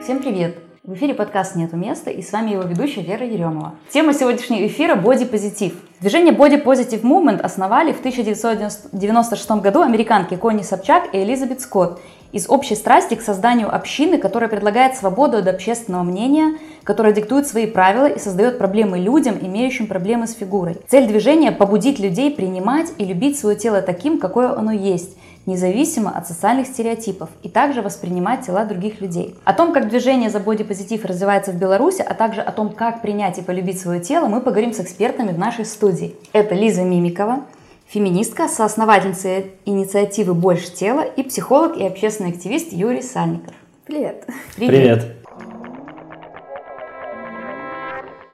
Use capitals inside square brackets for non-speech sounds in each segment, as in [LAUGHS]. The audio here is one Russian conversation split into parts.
Всем привет! В эфире подкаст «Нету места» и с вами его ведущая Вера Еремова. Тема сегодняшнего эфира – бодипозитив. Движение Body Positive Movement основали в 1996 году американки Конни Собчак и Элизабет Скотт из общей страсти к созданию общины, которая предлагает свободу от общественного мнения, которая диктует свои правила и создает проблемы людям, имеющим проблемы с фигурой. Цель движения – побудить людей принимать и любить свое тело таким, какое оно есть – независимо от социальных стереотипов, и также воспринимать тела других людей. О том, как движение за бодипозитив развивается в Беларуси, а также о том, как принять и полюбить свое тело, мы поговорим с экспертами в нашей студии. Это Лиза Мимикова, феминистка, соосновательница инициативы «Больше тела» и психолог и общественный активист Юрий Сальников. Привет. Привет. Привет.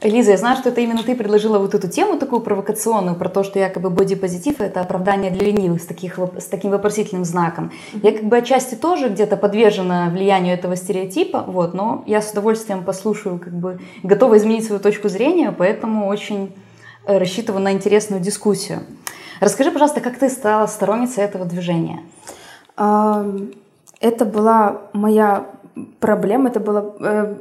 Лиза, я знаю, что это именно ты предложила вот эту тему такую провокационную про то, что якобы бодипозитив это оправдание для ленивых с, таких, с таким вопросительным знаком. Я как бы отчасти тоже где-то подвержена влиянию этого стереотипа, вот, но я с удовольствием послушаю, как бы готова изменить свою точку зрения, поэтому очень э, рассчитываю на интересную дискуссию. Расскажи, пожалуйста, как ты стала сторонницей этого движения? Это была моя проблема, это было э,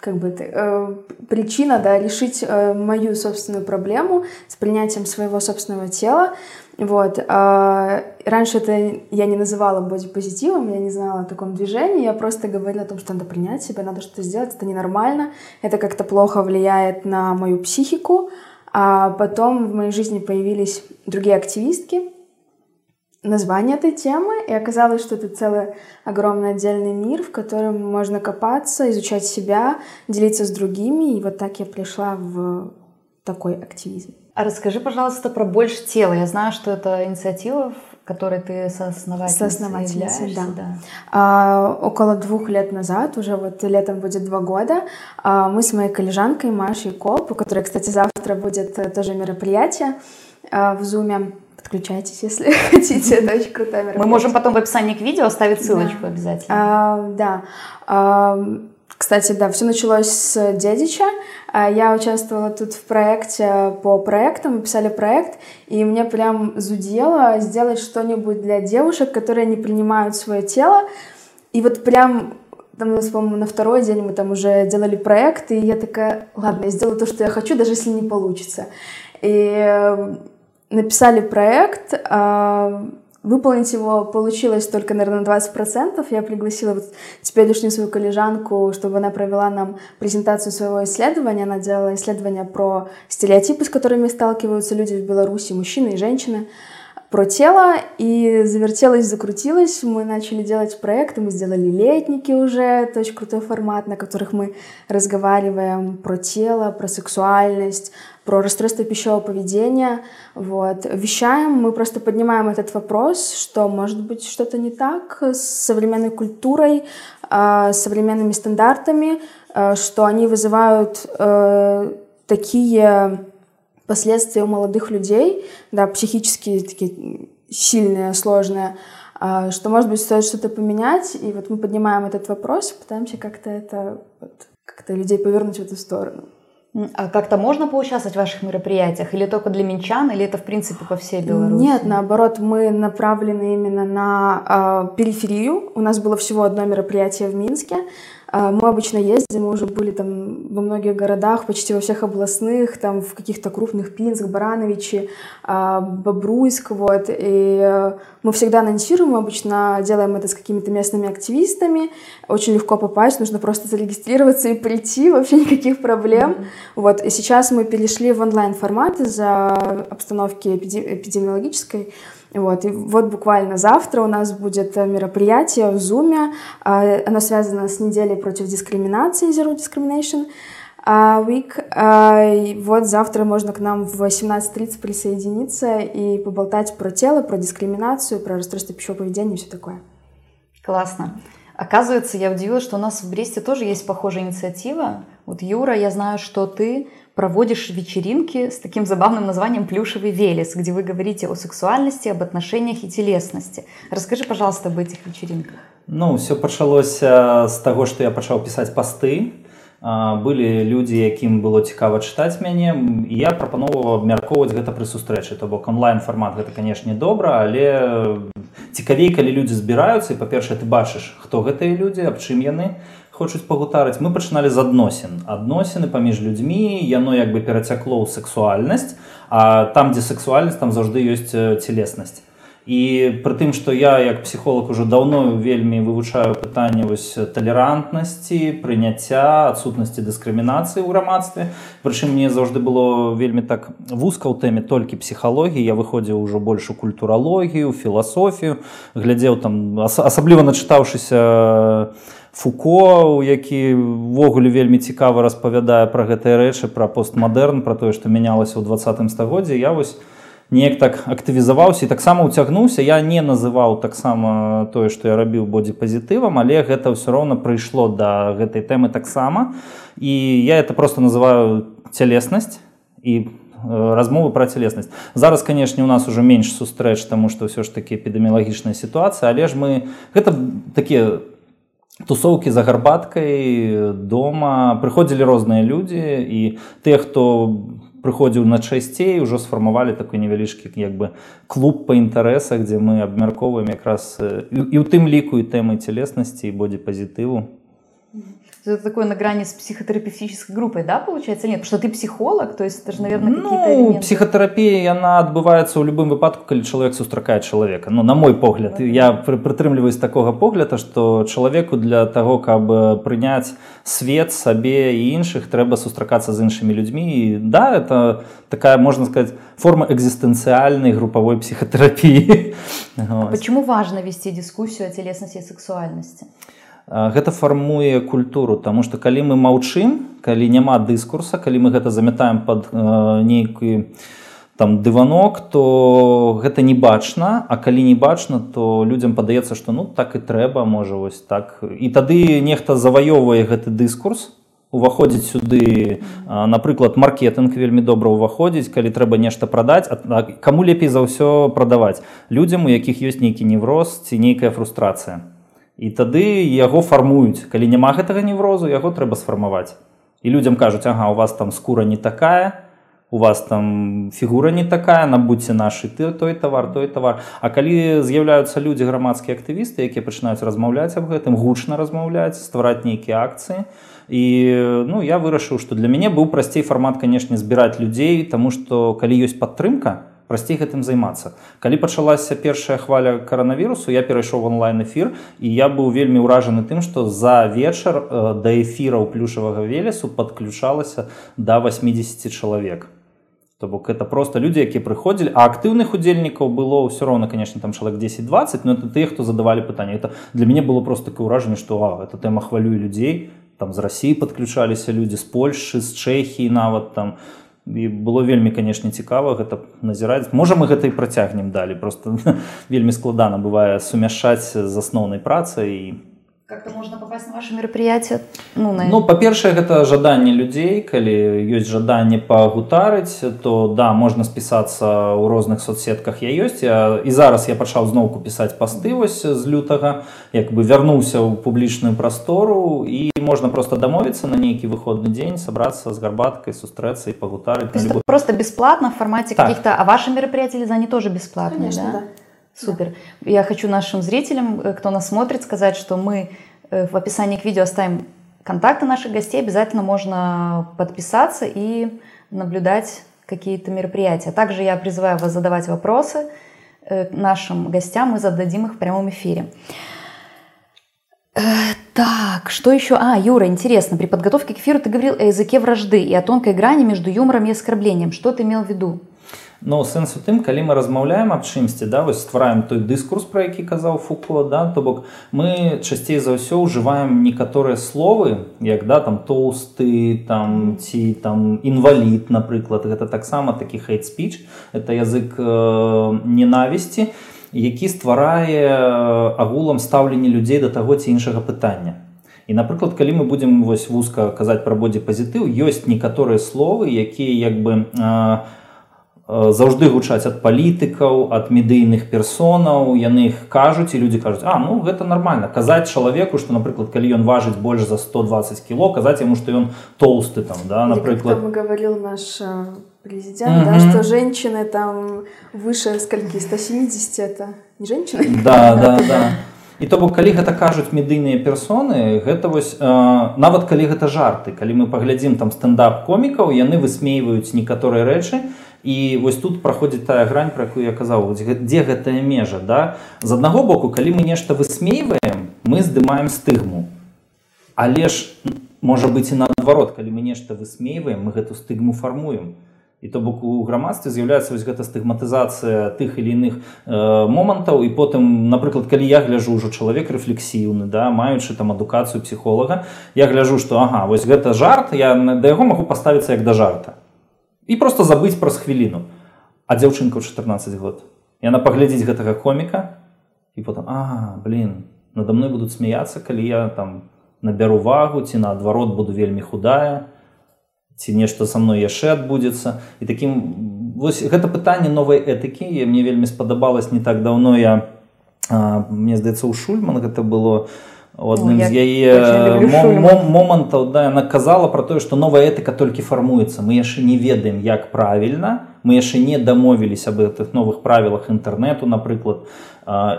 как бы э, причина, да, решить э, мою собственную проблему с принятием своего собственного тела. Вот. А раньше это я не называла бодипозитивом, я не знала о таком движении, я просто говорила о том, что надо принять себя, надо что-то сделать, это ненормально, это как-то плохо влияет на мою психику. А потом в моей жизни появились другие активистки, название этой темы, и оказалось, что это целый огромный отдельный мир, в котором можно копаться, изучать себя, делиться с другими, и вот так я пришла в такой активизм. А расскажи, пожалуйста, про «Больше тела». Я знаю, что это инициатива, в которой ты соосновательницей Соосновательницей, да. да. А, около двух лет назад, уже вот летом будет два года, а, мы с моей коллежанкой Машей Колп, у которой, кстати, завтра будет тоже мероприятие а, в Зуме, Подключайтесь, если [LAUGHS] хотите, это очень крутая мероприятие. Мы можем потом в описании к видео оставить ссылочку да. обязательно. А, да. А, кстати, да, все началось с Дедича. А, я участвовала тут в проекте по проектам, мы писали проект, и мне прям зудело сделать что-нибудь для девушек, которые не принимают свое тело. И вот прям там, по-моему, на второй день мы там уже делали проект, и я такая, ладно, я сделаю то, что я хочу, даже если не получится. И написали проект, а, выполнить его получилось только, наверное, на 20%. Я пригласила вот теперешнюю свою коллежанку, чтобы она провела нам презентацию своего исследования. Она делала исследование про стереотипы, с которыми сталкиваются люди в Беларуси, мужчины и женщины про тело, и завертелось, закрутилось. Мы начали делать проекты, мы сделали летники уже, это очень крутой формат, на которых мы разговариваем про тело, про сексуальность, про расстройство пищевого поведения. Вот. Вещаем, мы просто поднимаем этот вопрос, что может быть что-то не так с современной культурой, а, с современными стандартами, а, что они вызывают э, такие последствия у молодых людей, да, психически такие сильные, сложные, а, что, может быть, стоит что-то поменять. И вот мы поднимаем этот вопрос, пытаемся как-то это, вот, как-то людей повернуть в эту сторону. А как-то можно поучаствовать в ваших мероприятиях? Или только для минчан, или это, в принципе, по всей Беларуси? Нет, наоборот, мы направлены именно на э, периферию. У нас было всего одно мероприятие в Минске. А, мы обычно ездим, мы уже были там во многих городах, почти во всех областных, там в каких-то крупных Пинск, Барановичи, а, Бобруйск, вот. И э, мы всегда анонсируем, мы обычно делаем это с какими-то местными активистами. Очень легко попасть, нужно просто зарегистрироваться и прийти, вообще никаких проблем. Mm-hmm. Вот. И сейчас мы перешли в онлайн-формат из-за обстановки эпидемиологической. Вот, и вот буквально завтра у нас будет э, мероприятие в Zoom. А, оно связано с неделей против дискриминации, Zero Discrimination а, Week. А, и вот завтра можно к нам в 18.30 присоединиться и поболтать про тело, про дискриминацию, про расстройство пищевого поведения и все такое. Классно. Оказывается, я удивилась, что у нас в Бресте тоже есть похожая инициатива. Вот, Юра, я знаю, что ты проводишь вечеринки с таким забавным названием «Плюшевый велес», где вы говорите о сексуальности, об отношениях и телесности. Расскажи, пожалуйста, об этих вечеринках. Ну, все пачалося з таго, што я пачаў пісаць пасты. Былі людзі, якім было цікава чытаць мяне. і я прапаноўваў абмяркоўваць гэта пры сустрэчы. То бок онлайн-фармат гэта, канешне, добра, але цікавей, калі людзі збіраюцца і па-першае, ты бачыш, хто гэтыя людзі, аб чым яны, хочуць пагутарыць мы пачыналі з адносін. Адносіны паміж людзьмі яно як бы перацякло ў сексуальнасць а там дзе сексуальнасць там заўжды ёсць целеснасць і пры тым што я як псіхолог ужо даўно вельмі вывучаю пытанне вось талерантнасці прыняцця адсутнасці дыскрымінацыі ў грамадстве. Прычым мне заўжды было вельмі так вузка ў тэме толькі псіхалогіі. Я выходзіў ужо больш у культуралогію філасофію глядзеў там асабліва начытаўшыся фуко які ввогуле вельмі цікава распавядае пра гэтыя рэчы пра постмадэрн пра тое што мянялася ў двадцатым стагоддзе я вось неяк так актывізаваўся і таксама уцягнуўся я не называў таксама тое што я рабіў бодзі пазітывам але гэта ўсё роўна прыйшло да гэтай тэмы таксама. І я это просто называю цялеснасць і размовы пра целеснасць зараз канешне у нас уже менш сустрэч таму што ўсё ж такі эпідэміялагічная сітуацыя але ж мы гэта такія тусоўкі за гарбаткай дома прыходзілі розныя людзі і тыя хто прыходзіў на часцей ужо сфармавалі такой невялічкі як бы клуб па інтарэсах дзе мы абмяркоўваем якраз і ў тым ліку і тэмы целеснасці і бодзе пазітыву это такое на грани с психотерапевтической группой, да, получается? Нет, потому что ты психолог, то есть это же, наверное, какие-то ну, элементы. психотерапия, она отбывается в любым выпадку, когда человек сустракает человека. Ну, на мой погляд, mm-hmm. я прытрымліваюсь такого погляда, что человеку для того, каб принять свет себе и іншых, трэба сустракаться с іншими людьми. И да, это такая, можно сказать, форма экзистенциальной групповой психотерапии. А [LAUGHS] почему важно вести дискуссию о телесности и сексуальности? Гэта фармуе культуру тому что калі мы маўчым калі няма дыскурса калі мы гэта замятаем под нейкі там дыванок то гэта не бачна а калі не бачна то людям падаецца что ну так і трэба можа вось так. І тады нехта заваёўвае гэты дыскурс уваходзіць сюды напрыклад маркетинг вельмі добра ўваходзіць калі трэба нешта прадаць кому лепей за ўсё прадаваць? Людям у якіх ёсць нейкі невроз ці нейкая фрустрацыя і тады яго фармуюць. Калі няма гэтага неврозу яго трэба сфармаваць. І людям кажуць ага у вас там скура не такая у вас там фігура не такая набудзьце нашы ты той тавар той тавар А калі з'яўляюцца людзі грамадскія актывісты якія пачынаюць размаўляць аб гэтым гучна размаўляць ствараць нейкія акцыі. І ну я вырашыў што для мяне быў прасцей фармат канешне збіраць людзей таму што калі ёсць падтрымка прасцей гэтым займацца. Калі пачалася першая хваля каранавірусу я перайшоў онлайн эфір і я быў вельмі ўражаны тым што за вечар э, да эфіраў плюшавага велесу падключалася да 80 чалавек. То бок это просто людзі якія прыходзілі а актыўных удзельнікаў было ўсё роўна конечно там чалавек 10-20 но это тыя хто задавалі пытанне это для мяне было просто такое ўражанне што а, эта тэма хвалюе людзей там з рассіі падключаліся людзі з польльшы з чэхіі нават там і было вельмі канешне цікава гэта назіраць можа мы гэта і працягнем далі просто [LAUGHS] вельмі складана бывае сумяшаць з асноўнай працай і как-то можно попасть на ваше мероприятие ну, на... ну по-першае гэта жаданне людзей калі ёсць жаданне пагутарыць то да можна спісацца ў розных соцсетках я ёсць я, і зараз я пачаў зноўку пісаць пасты вось з лютага як бы вярнуўся ў публічную прастору і можна просто дамовіцца на нейкі выходны дзень сабрацца з гарбаткай сустрэцца і пагутарыць любой... просто бесплатно в формате так. каких-то а ваши мероприятия за они тоже бесплатные Конечно, да? Да. Супер. Я хочу нашим зрителям, э, кто нас смотрит, сказать, что мы э, в описании к видео оставим контакты наших гостей. Обязательно можно подписаться и наблюдать какие-то мероприятия. Также я призываю вас задавать вопросы э, нашим гостям, мы зададим их в прямом эфире. Так, что еще? А, Юра, интересно, при подготовке к эфиру ты говорил о языке вражды и о тонкой грани между юмором и оскорблением. Что ты имел в виду? Но сэнс у тым калі мы размаўляем аб чымсьці да вось ствараем той дыскурс про які казаў фуко да то бок мы часцей за ўсё ўжываем некаторыя словы як да там тоусты там ці там інвалід напрыклад. Гэта таксама такі хейт спіч это язык э, ненавісці які стварае агулам стаўленне людзей да таго ці іншага пытання. І напрыклад калі мы будзем вось вузка казаць пра бодзе пазітыў ёсць некаторыя словы якія як бы э, заўжды гучаць ад палітыкаў ад медыйных персонаў яны іх кажуць і людзі кажуць а ну гэта нормально казаць чалавеку что напрыклад калі ён важыць больш за 120 кіло казаць яму что ён толсты там да напрыклад говорил наш президент mm -hmm. да, что женщины там выше скольки 170 это не женщины да да да І то бок калі гэта кажуць медыйныя персоны гэта вось э, нават калі гэта жарты калі мы паглядзім там стендап комікаў яны высмейваюць некаторыя рэчы і вось тут праходзіць тая грань про якую я казаў дзе гэтая межа да? З аднаго боку калі мы нешта высмейваем мы здымаем стыгму. Але ж можа быць і наадварот калі мы нешта высмейваем мы гэту стыгму фармуем і то бок у грамадстве з'яўляецца вось гэта стыгматызацыя тых или іных э, момантаў. І потым напрыклад калі я гляжу ўжо чалавек рэфлексіўны да маючы там адукацыю псіхолага я гляжу што ага вось гэта жарт я да яго магу паставіцца як да жарта. І просто забыць праз хвіліну. А дзяўчынка ў 14 год. Яна паглядзіць гэтага коміка і потом а блин надо мной будуць смяяться калі я там набяру вагу ці наадварот буду вельмі худая ці нешта са мной яшчэ адбудзецца і таким вось гэта пытанне новай этыкі мне вельмі спадабалось не так давно. Я а, мне здаецца у шульман гэта было у адным ну, з яе момантаў да яна казала про тое што новая этыка толькі фармуецца мы яшчэ не ведаем як правільна мы яшчэ не дамовіліся об гэтых новых правілах інтэрнэту напрыклад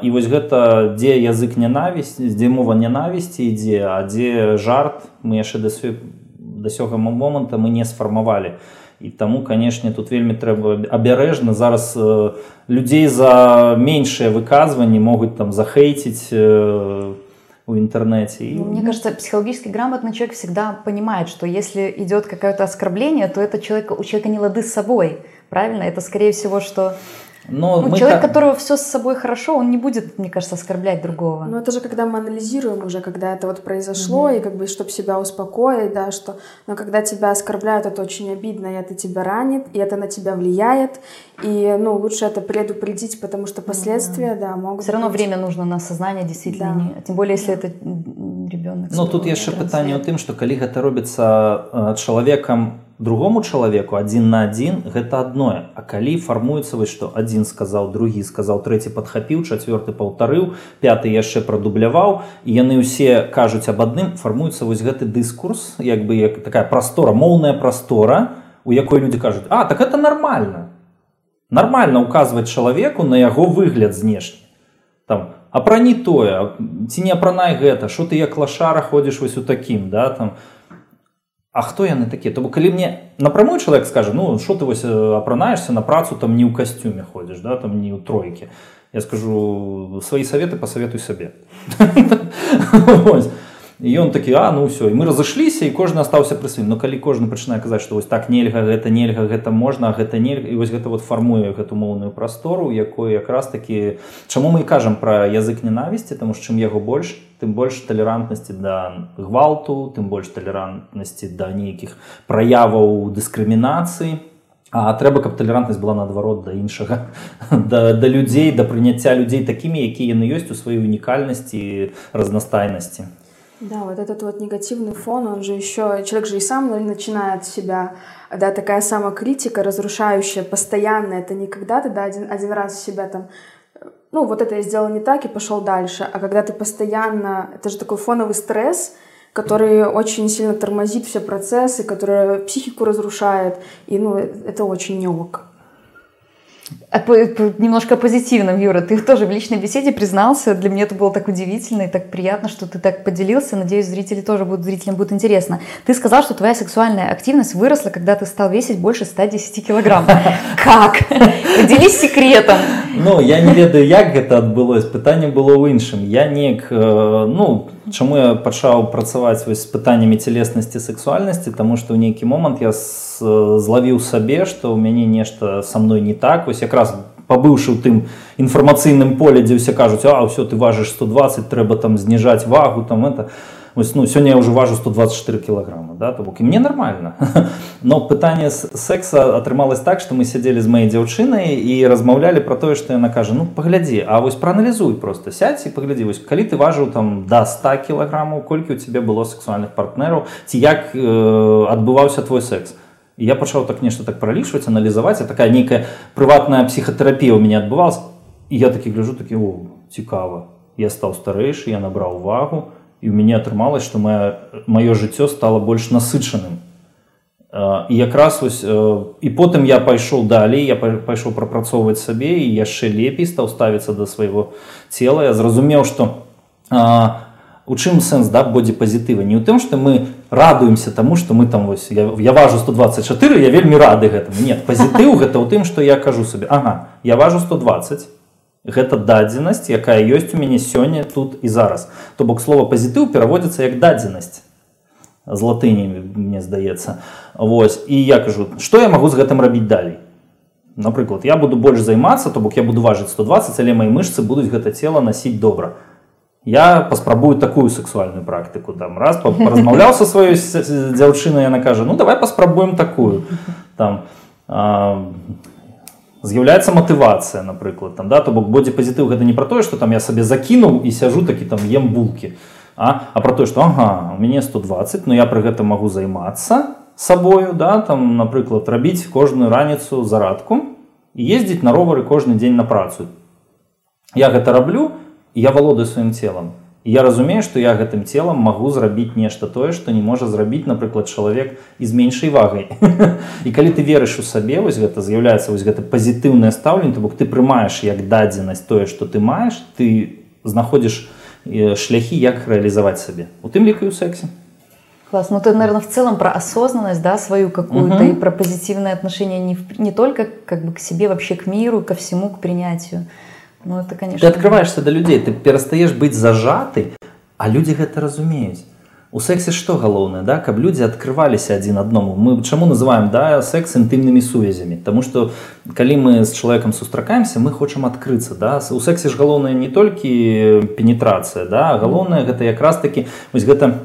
і вось гэта дзе язык нянавісць дзе мова нянавісці ідзе а дзе жарт мы яшчэ да да сёга моманта мы не сфармавалі і таму канешне тут вельмі трэба абярэжна зараз э, людзей за меншыя выказванні могуць там захейціць э, в интернете. И... Мне кажется, психологически грамотный человек всегда понимает, что если идет какое-то оскорбление, то это человек, у человека не лады с собой. Правильно? Это скорее всего, что но ну, человек, та... которого все с собой хорошо, он не будет, мне кажется, оскорблять другого. Ну, это же когда мы анализируем уже, когда это вот произошло, mm-hmm. и как бы, чтобы себя успокоить, да, что, но когда тебя оскорбляют, это очень обидно, и это тебя ранит, и это на тебя влияет, и, ну, лучше это предупредить, потому что последствия, mm-hmm. да, могут Все равно быть... время нужно на осознание, действительно, да. не... тем более, если да. это ребенок. Ну, тут яшчэ пытанне ў тым, што калі гэта робіцца э, чалавекам Другому чалавеку адзін на адзін гэта адное. А калі фармуецца вось што адзін сказаў другі сказаў трэці падхапіў чацвёрты паўтарыў пяты яшчэ прадубляваў і яны ўсе кажуць аб адным фармуецца вось гэты дыскурс як бы як такая прастора моўная прастора у якой людзі кажуць а так это нормально нормально указваць чалавеку на яго выгляд знешні. Там апрані тое ці не апранай гэта що ты як лашара ходзіш вось у такім да там у А хто яны такія то калі мне напрамую чалавек скажа ну що ты вось апранаешься на працу там не ў касцюме ходзіш да там не ў тройке я скажу свае саветы посоветуй сабе [LAUGHS] і ён такі а ну все і мы разышліся і кожны астаўся пры свім но калі кожны пачынае казаць што вось так нельга гэта нельга гэта можна гэта нельга і вось гэта вот фармуе гэту моўную прастору якой якраз такі чаму мы кажам пра язык ненавісці таму чым яго больш тым больш талерантнасці да гвалту тым больш талерантнасці да нейкіх праяваў дыскрымінацыі. А трэба каб талерантнасць была наадварот да іншага [LAUGHS] да, да людзей да прыняцця людзей такімі якія яны ёсць у сваёй унікальнасці разнастайнасці Да, вот этот вот негативный фон, он же еще, человек же и сам начинает себя, да, такая самокритика, разрушающая, постоянно, это не когда ты, да, один, один раз себя там, ну, вот это я сделал не так и пошел дальше, а когда ты постоянно, это же такой фоновый стресс, который очень сильно тормозит все процессы, который психику разрушает, и, ну, это очень не ок. А немножко позитивным, Юра. Ты тоже в личной беседе признался. Для меня это было так удивительно и так приятно, что ты так поделился. Надеюсь, зрители тоже будут, зрителям будет интересно. Ты сказал, что твоя сексуальная активность выросла, когда ты стал весить больше 110 килограмм. [LAUGHS] Как? Поделись секретом. Ну, я не ведаю, як гэта адбылось. Пытанне было ў іншым. Я неяк, э, ну, чаму я пачаў працаваць вось з пытаннямі целеснасці сексуальнасці, таму што ў нейкі момант я злавіў сабе, што ў мяне нешта са мной не так. Вось якраз пабыўшы ў тым інфармацыйным поле, дзе ўсе кажуць, а ўсё ты важыш 120, трэба там зніжаць вагу там это. Вось, ну, сёння я уже важу 124 кілаграма да? то бок і мне нормально [LAUGHS] но пытанне секса атрымалось так что мы сядзелі з маёй дзяўчынай і размаўлялі про тое что яна кажа ну паглядзі А вось проаналізуй просто сядь і паглядзі вось калі ты важыў там до 100 кілаграмаў колькі у тебе было сексуальных партнераў ці як э, адбываўся твой секс я пачаў так нешта так пралічваць аналізаваць такая нейкая прыватная псіхатэрапія у меня адбывалась і я такі гляжу такі о цікава я стаў старэйшы я набраў увагу і у мяне атрымалось что маё жыццё стало больш насычаным і якраз вось і потым я пайшоў далей я пайшоў прапрацоўваць сабе і яшчэ лепей стаў ставіцца да свайго цела я зразумеў что а, у чым сэнс да бодзіпазітыва не ў тым што мы радуемся таму што мы там вось я, я важу 124 я вельмі рады гэтым нет пазітыў гэта [LAUGHS] ў тым што я кажу сабе Ага я важу 120 гэта дадзенасць якая ёсць у мяне сёння тут і зараз. То бок слова пазітыў пераводзіцца як дадзенасць з латыні мне здаецца. Вось і я кажу што я магу з гэтым рабіць далей? Напрыклад я буду больш займацца то бок я буду важыць 120 але мои мышцы будуць гэта цела насіць добра я паспрабую такую сексуальную практыку там раз размаўляў са сваёй дзяўчынай яна кажа ну давай паспрабуем такую там з'яўляецца матывацыя напрыклад там да то бок бодзе пазітыў гэта не про тое что там я сабе закінуў і сяжу такі там ем булкі а, а про тое что ага у мяне 120 но я пры гэтым магу займацца сабою да там напрыклад рабіць кожную раніцу зарадку і ездзіць на ровары кожны дзень на працу я гэта раблю я валодаю сваім целам я разумею что я гэтым целам магу зрабіць нешта тое что не можа зрабіць напрыклад чалавек з меншай вагай [LAUGHS] і калі ты верыш у сабе вось гэта з'яўляецца вось гэта пазітыўнае стаўленне то бок ты прымаеш як дадзенасць тое что ты маеш ты знаходзіш шляхі як рэалізаваць сабе у тым ліку у сексе Класс. Ну, ты, наверное, в целом про осознанность, да, свою какую-то, угу. и про позитивное отношение не, не только как бы к себе, вообще к миру, ко всему, к принятию. Ну, это, конечно... Ты открываешься до людей, ты перестаешь быть зажатый, а люди это разумеют. У сексе что галоўнае да каб людзі адкрываліся адзін аднаму мы чаму называем да секс інтымнымі сувязямі Таму што калі мы з чалавекам сустракаемся мы хочам адкрыцца да у сексе ж галоўнае не толькі пенетрацыя да галоўнае гэта якраз такі вось гэта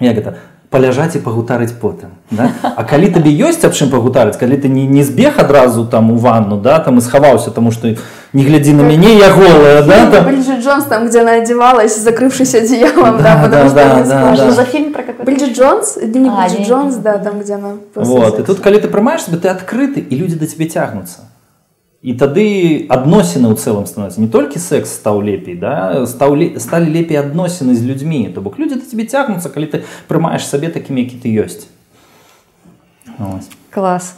як гэта паляжаць і пагутарыць потым да? А калі табе ёсць аб чым пагутарыць калі ты не, не збег адразу там у ванну да там і схаваўся тому что не глядзі на мяне я голая да, там... Джонс там где она одевалась закрывшись одеялом да, да, да, да, да, да. за фильм про Бриджит Джонс дневник а, Бриджит Джонс да там где она вот и тут калі ты прымаешь себе ты открыты і люди до тебе тягнуцца і тады адносіны ў цэлым становятся не толькі секс стаў лепей да стаў сталі лепей адносіны з людзьмі то бок людзі да тебе цягнуцца калі ты прымаеш сабе такім які ты ёсць класс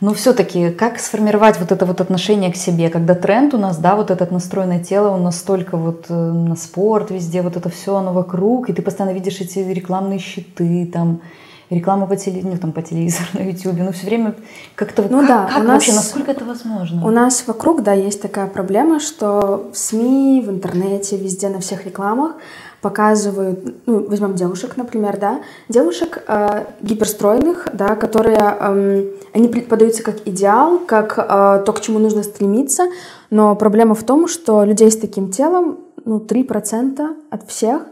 но все-таки как сформировать вот это вот отношение к себе когда тренд у нас да вот этот настроенное тело он настолько вот э, на спорт везде вот это все оно вокруг и ты постоянно видишь эти рекламные щиты там реклама по телевизору, там, по телевизору, [LAUGHS] на YouTube, ну, все время как-то... Ну как, да, как у нас, вообще, насколько это возможно? У нас вокруг, да, есть такая проблема, что в СМИ, в интернете, везде, на всех рекламах показывают, ну, возьмем девушек, например, да, девушек э, гиперстройных, да, которые, э, они подаются как идеал, как э, то, к чему нужно стремиться, но проблема в том, что людей с таким телом, ну, 3% от всех,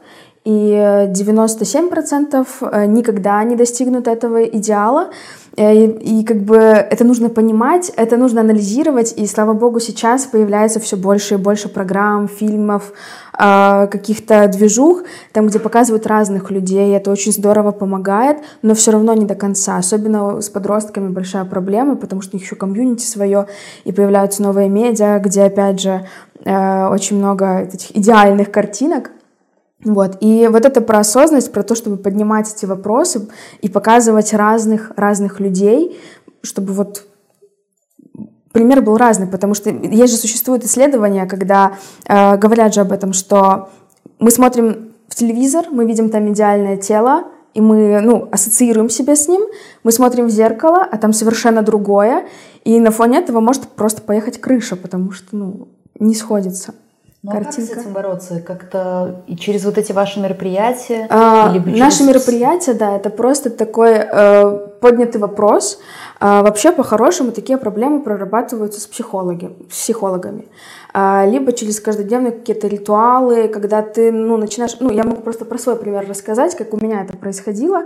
и 97% э, никогда не достигнут этого идеала. Э, и, и как бы это нужно понимать, это нужно анализировать, и слава богу, сейчас появляется все больше и больше программ, фильмов, каких-то движух, там, где показывают разных людей, это очень здорово помогает, но все равно не до конца. Особенно с подростками большая проблема, потому что у них еще комьюнити свое, и появляются новые медиа, где, опять же, э, очень много этих идеальных картинок, вот. И вот это про осознанность, про то, чтобы поднимать эти вопросы и показывать разных, разных людей, чтобы вот пример был разный, потому что есть же существуют исследования, когда э, говорят же об этом, что мы смотрим в телевизор, мы видим там идеальное тело, и мы, ну, ассоциируем себя с ним, мы смотрим в зеркало, а там совершенно другое, и на фоне этого может просто поехать крыша, потому что, ну, не сходится. Ну, картинка. Как с этим бороться? Как-то и через вот эти ваши мероприятия? А, или через... Наши мероприятия, да, это просто такой э, поднятый вопрос. А, вообще, по-хорошему, такие проблемы прорабатываются с, психологи, с психологами. А, либо через каждодневные какие-то ритуалы, когда ты, ну, начинаешь... Ну, я могу просто про свой пример рассказать, как у меня это происходило.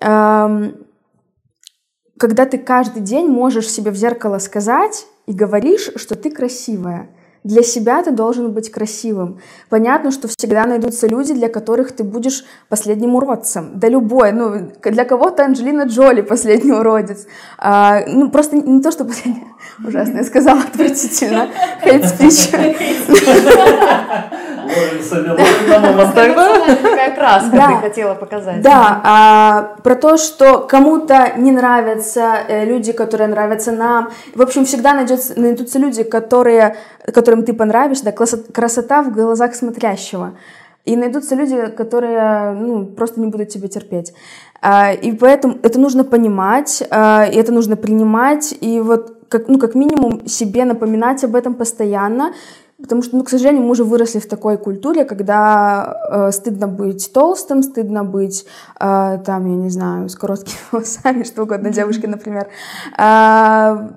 А, когда ты каждый день можешь себе в зеркало сказать и говоришь, что ты красивая – для себя ты должен быть красивым. Понятно, что всегда найдутся люди, для которых ты будешь последним уродцем. Да любой, ну, для кого-то Анджелина Джоли последний уродец. А, ну, просто не то, что последний, [LAUGHS] ужасно, я сказала отвратительно. [LAUGHS] Хейт спич. Какая краска ты хотела показать. Да, а, про то, что кому-то не нравятся э, люди, которые нравятся нам. В общем, всегда найдутся люди, которые, которым ты понравишься, да, красота в глазах смотрящего. И найдутся люди, которые ну, просто не будут тебя терпеть. А, и поэтому это нужно понимать, а, и это нужно принимать, и вот как, ну, как минимум себе напоминать об этом постоянно, Потому что, ну, к сожалению, мы уже выросли в такой культуре, когда э, стыдно быть толстым, стыдно быть, э, там, я не знаю, с короткими [LAUGHS] волосами, что угодно, девушке, например, э,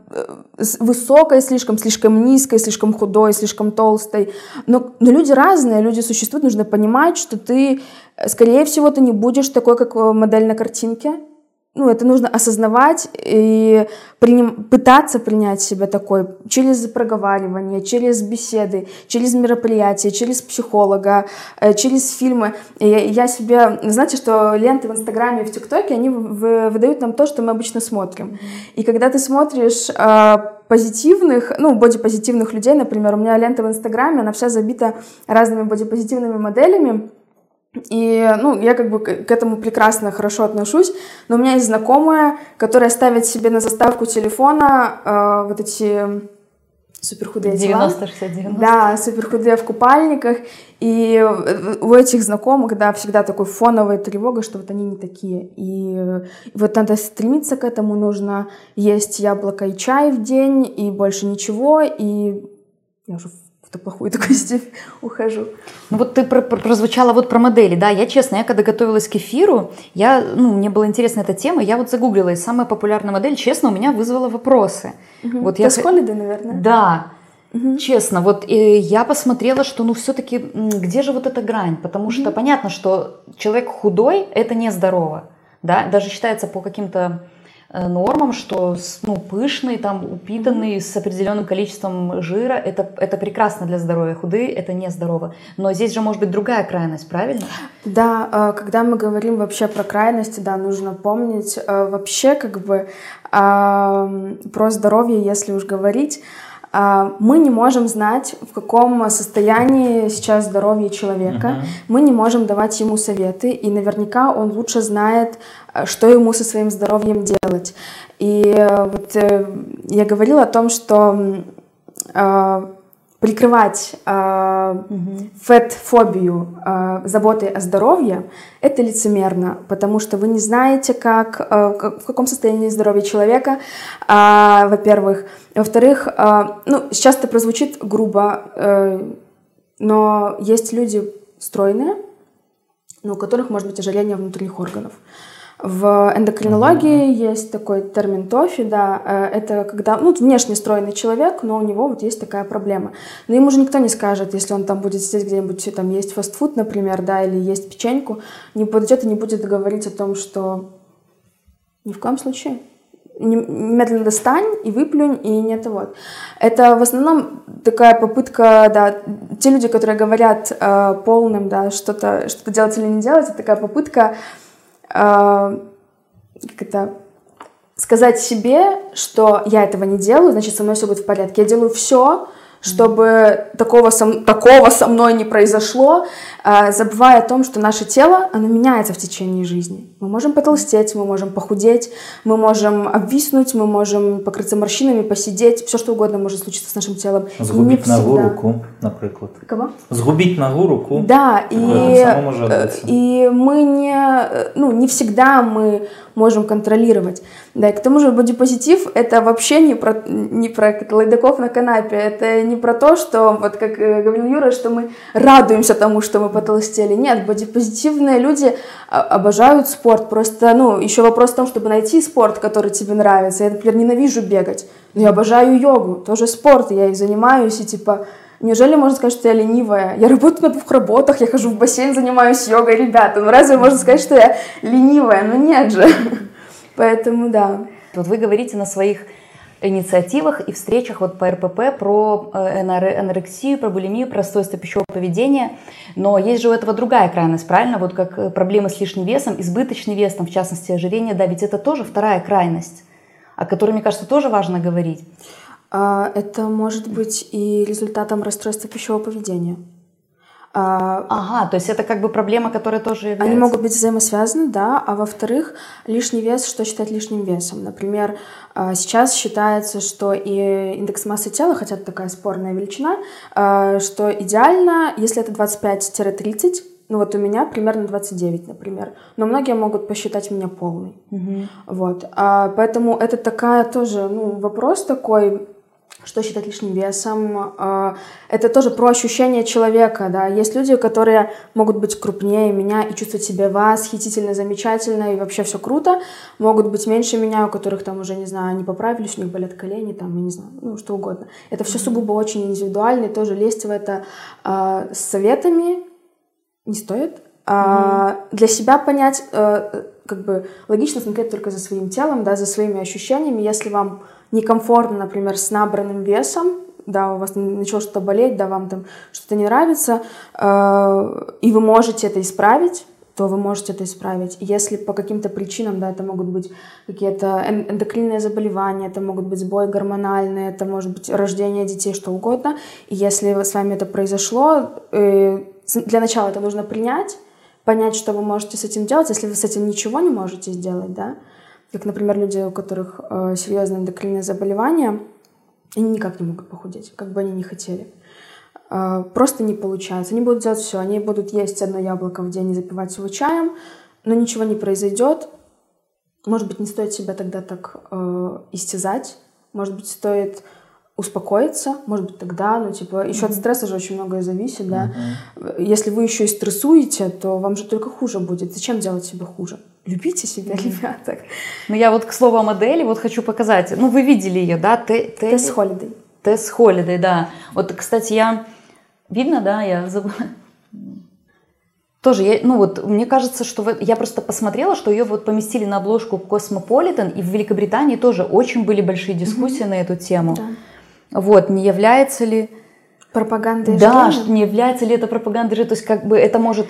высокой слишком, слишком низкой, слишком худой, слишком толстой. Но, но люди разные, люди существуют, нужно понимать, что ты, скорее всего, ты не будешь такой, как модель на картинке, ну, это нужно осознавать и приним, пытаться принять себя такой через проговаривание, через беседы, через мероприятия, через психолога, э, через фильмы. И я себе, знаете, что ленты в Инстаграме и в ТикТоке, они выдают нам то, что мы обычно смотрим. И когда ты смотришь э, позитивных, ну, бодипозитивных людей, например, у меня лента в Инстаграме, она вся забита разными бодипозитивными моделями, и, ну, я как бы к этому прекрасно, хорошо отношусь. Но у меня есть знакомая, которая ставит себе на заставку телефона э, вот эти суперхудые 90, 60, 90. Да, суперхудые в купальниках. И у этих знакомых, да, всегда такой фоновая тревога, что вот они не такие. И, и вот надо стремиться к этому, нужно есть яблоко и чай в день, и больше ничего, и я уже какую-то плохую [LAUGHS] такую степь ухожу. Ну вот ты про, про, прозвучала вот про модели, да, я честно, я когда готовилась к эфиру, я, ну, мне была интересна эта тема, я вот загуглила, и самая популярная модель, честно, у меня вызвала вопросы. Угу. Вот я... Холлиды, наверное? Да, Угу. Честно, вот э, я посмотрела, что ну все-таки где же вот эта грань? Потому угу. что понятно, что человек худой это нездорово, да, даже считается по каким-то нормам, что ну, пышный, там, упитанный, с определенным количеством жира, это, это прекрасно для здоровья. Худые – это не здорово. Но здесь же может быть другая крайность, правильно? Да, э, когда мы говорим вообще про крайности, да, нужно помнить э, вообще как бы про здоровье, если уж говорить, мы не можем знать, в каком состоянии сейчас здоровье человека. Uh-huh. Мы не можем давать ему советы, и наверняка он лучше знает, э, что ему со своим здоровьем делать. И э, вот э, я говорила о том, что прикрывать э, фэт-фобию э, заботой о здоровье, это лицемерно, потому что вы не знаете, как, э, в каком состоянии здоровья человека, э, во-первых. Во-вторых, э, ну, сейчас это прозвучит грубо, э, но есть люди стройные, но у которых может быть ожирение внутренних органов. В эндокринологии mm-hmm. есть такой термин ТОФИ, да, э, это когда, ну, внешне стройный человек, но у него вот есть такая проблема. Но ему же никто не скажет, если он там будет сидеть где-нибудь, там есть фастфуд, например, да, или есть печеньку, не подойдет и не будет говорить о том, что ни в коем случае немедленно достань и выплюнь, и нет, вот. Это в основном такая попытка, да, те люди, которые говорят э, полным, да, что-то что делать или не делать, это такая попытка э, как это, сказать себе, что я этого не делаю, значит, со мной все будет в порядке. Я делаю все, чтобы такого со, такого со мной не произошло, э, забывая о том, что наше тело, оно меняется в течение жизни. Мы можем потолстеть, мы можем похудеть, мы можем обвиснуть, мы можем покрыться морщинами, посидеть, все что угодно может случиться с нашим телом. Згубить ногу, руку, например. Кого? Згубить ногу, руку. Да, и, э, и мы не, э, ну, не всегда мы можем контролировать. Да, и к тому же бодипозитив — это вообще не про, не про лайдаков на канапе, это не про то, что, вот как э, говорил Юра, что мы радуемся тому, что мы потолстели. Нет, бодипозитивные люди а, обожают спорт, просто, ну, еще вопрос в том, чтобы найти спорт, который тебе нравится. Я, например, ненавижу бегать, но я обожаю йогу, тоже спорт, я и занимаюсь, и типа Неужели можно сказать, что я ленивая? Я работаю на двух работах, я хожу в бассейн, занимаюсь йогой, ребята. Ну разве можно сказать, что я ленивая? Ну нет же. [LAUGHS] Поэтому да. Вот вы говорите на своих инициативах и встречах вот по РПП про э, анорексию, про булимию, про расстройство пищевого поведения. Но есть же у этого другая крайность, правильно? Вот как э, проблемы с лишним весом, избыточный вес, там, в частности ожирение, да, ведь это тоже вторая крайность, о которой, мне кажется, тоже важно говорить. А, это может быть и результатом расстройства пищевого поведения. А, ага, то есть это как бы проблема, которая тоже является... Они могут быть взаимосвязаны, да, а во-вторых, лишний вес, что считать лишним весом? Например, а, сейчас считается, что и индекс массы тела, хотя это такая спорная величина, что идеально, если это 25-30, Ну вот у меня примерно 29, например. Но многие могут посчитать меня полной. Мгм. Вот. А, поэтому это такая тоже, ну, вопрос такой, что считать лишним весом. А, это тоже про ощущение человека, да. Есть люди, которые могут быть крупнее меня и чувствовать себя восхитительно, замечательно, и вообще все круто. Могут быть меньше меня, у которых там уже, не знаю, они поправились, у них болят колени, там, я не знаю, ну, что угодно. Это все сугубо очень индивидуально, и тоже лезть в это а, с советами не стоит. А, Для себя понять, э, как бы логично смотреть только за своим телом, да, за своими ощущениями. Если вам некомфортно, например, с набранным весом, да, у вас начало что-то болеть, да, вам там что-то не нравится, э, и вы можете это исправить, то вы можете это исправить. Если по каким-то причинам, да, это могут быть какие-то эн- эндокринные заболевания, это могут быть сбои гормональные, это может быть рождение детей, что угодно. И если с вами это произошло, э, для начала это нужно принять, понять, что вы можете с этим делать. Если вы с этим ничего не можете сделать, да, как, например, люди, у которых э, серьезные эндокринные заболевания, они никак не могут похудеть, как бы они ни хотели. Э, Просто не получается. Они будут делать все. Они будут есть одно яблоко в день и запивать его чаем, но ничего не произойдет. Может быть, не стоит себя тогда так э, истязать. Может быть, стоит успокоиться, может быть, тогда, ну, типа, еще от стресса же очень многое зависит, да. Если вы еще и стрессуете, то вам же только хуже будет. Зачем делать себе хуже? Любите себя, ребята. Ну, я вот к слову о модели вот хочу показать. Ну, вы видели ее, да? Те- те- Тесс Холидей. Тесс Холидей, да. Вот, кстати, я... Видно, да? Я забыла. Тоже, я, ну вот, мне кажется, что в- я просто посмотрела, что ее вот поместили на обложку Cosmopolitan, и в Великобритании тоже очень были большие дискуссии на эту тему. Да. Вот, не является ли... Пропаганда и Да, что не является ли это пропагандой, то есть как бы это может...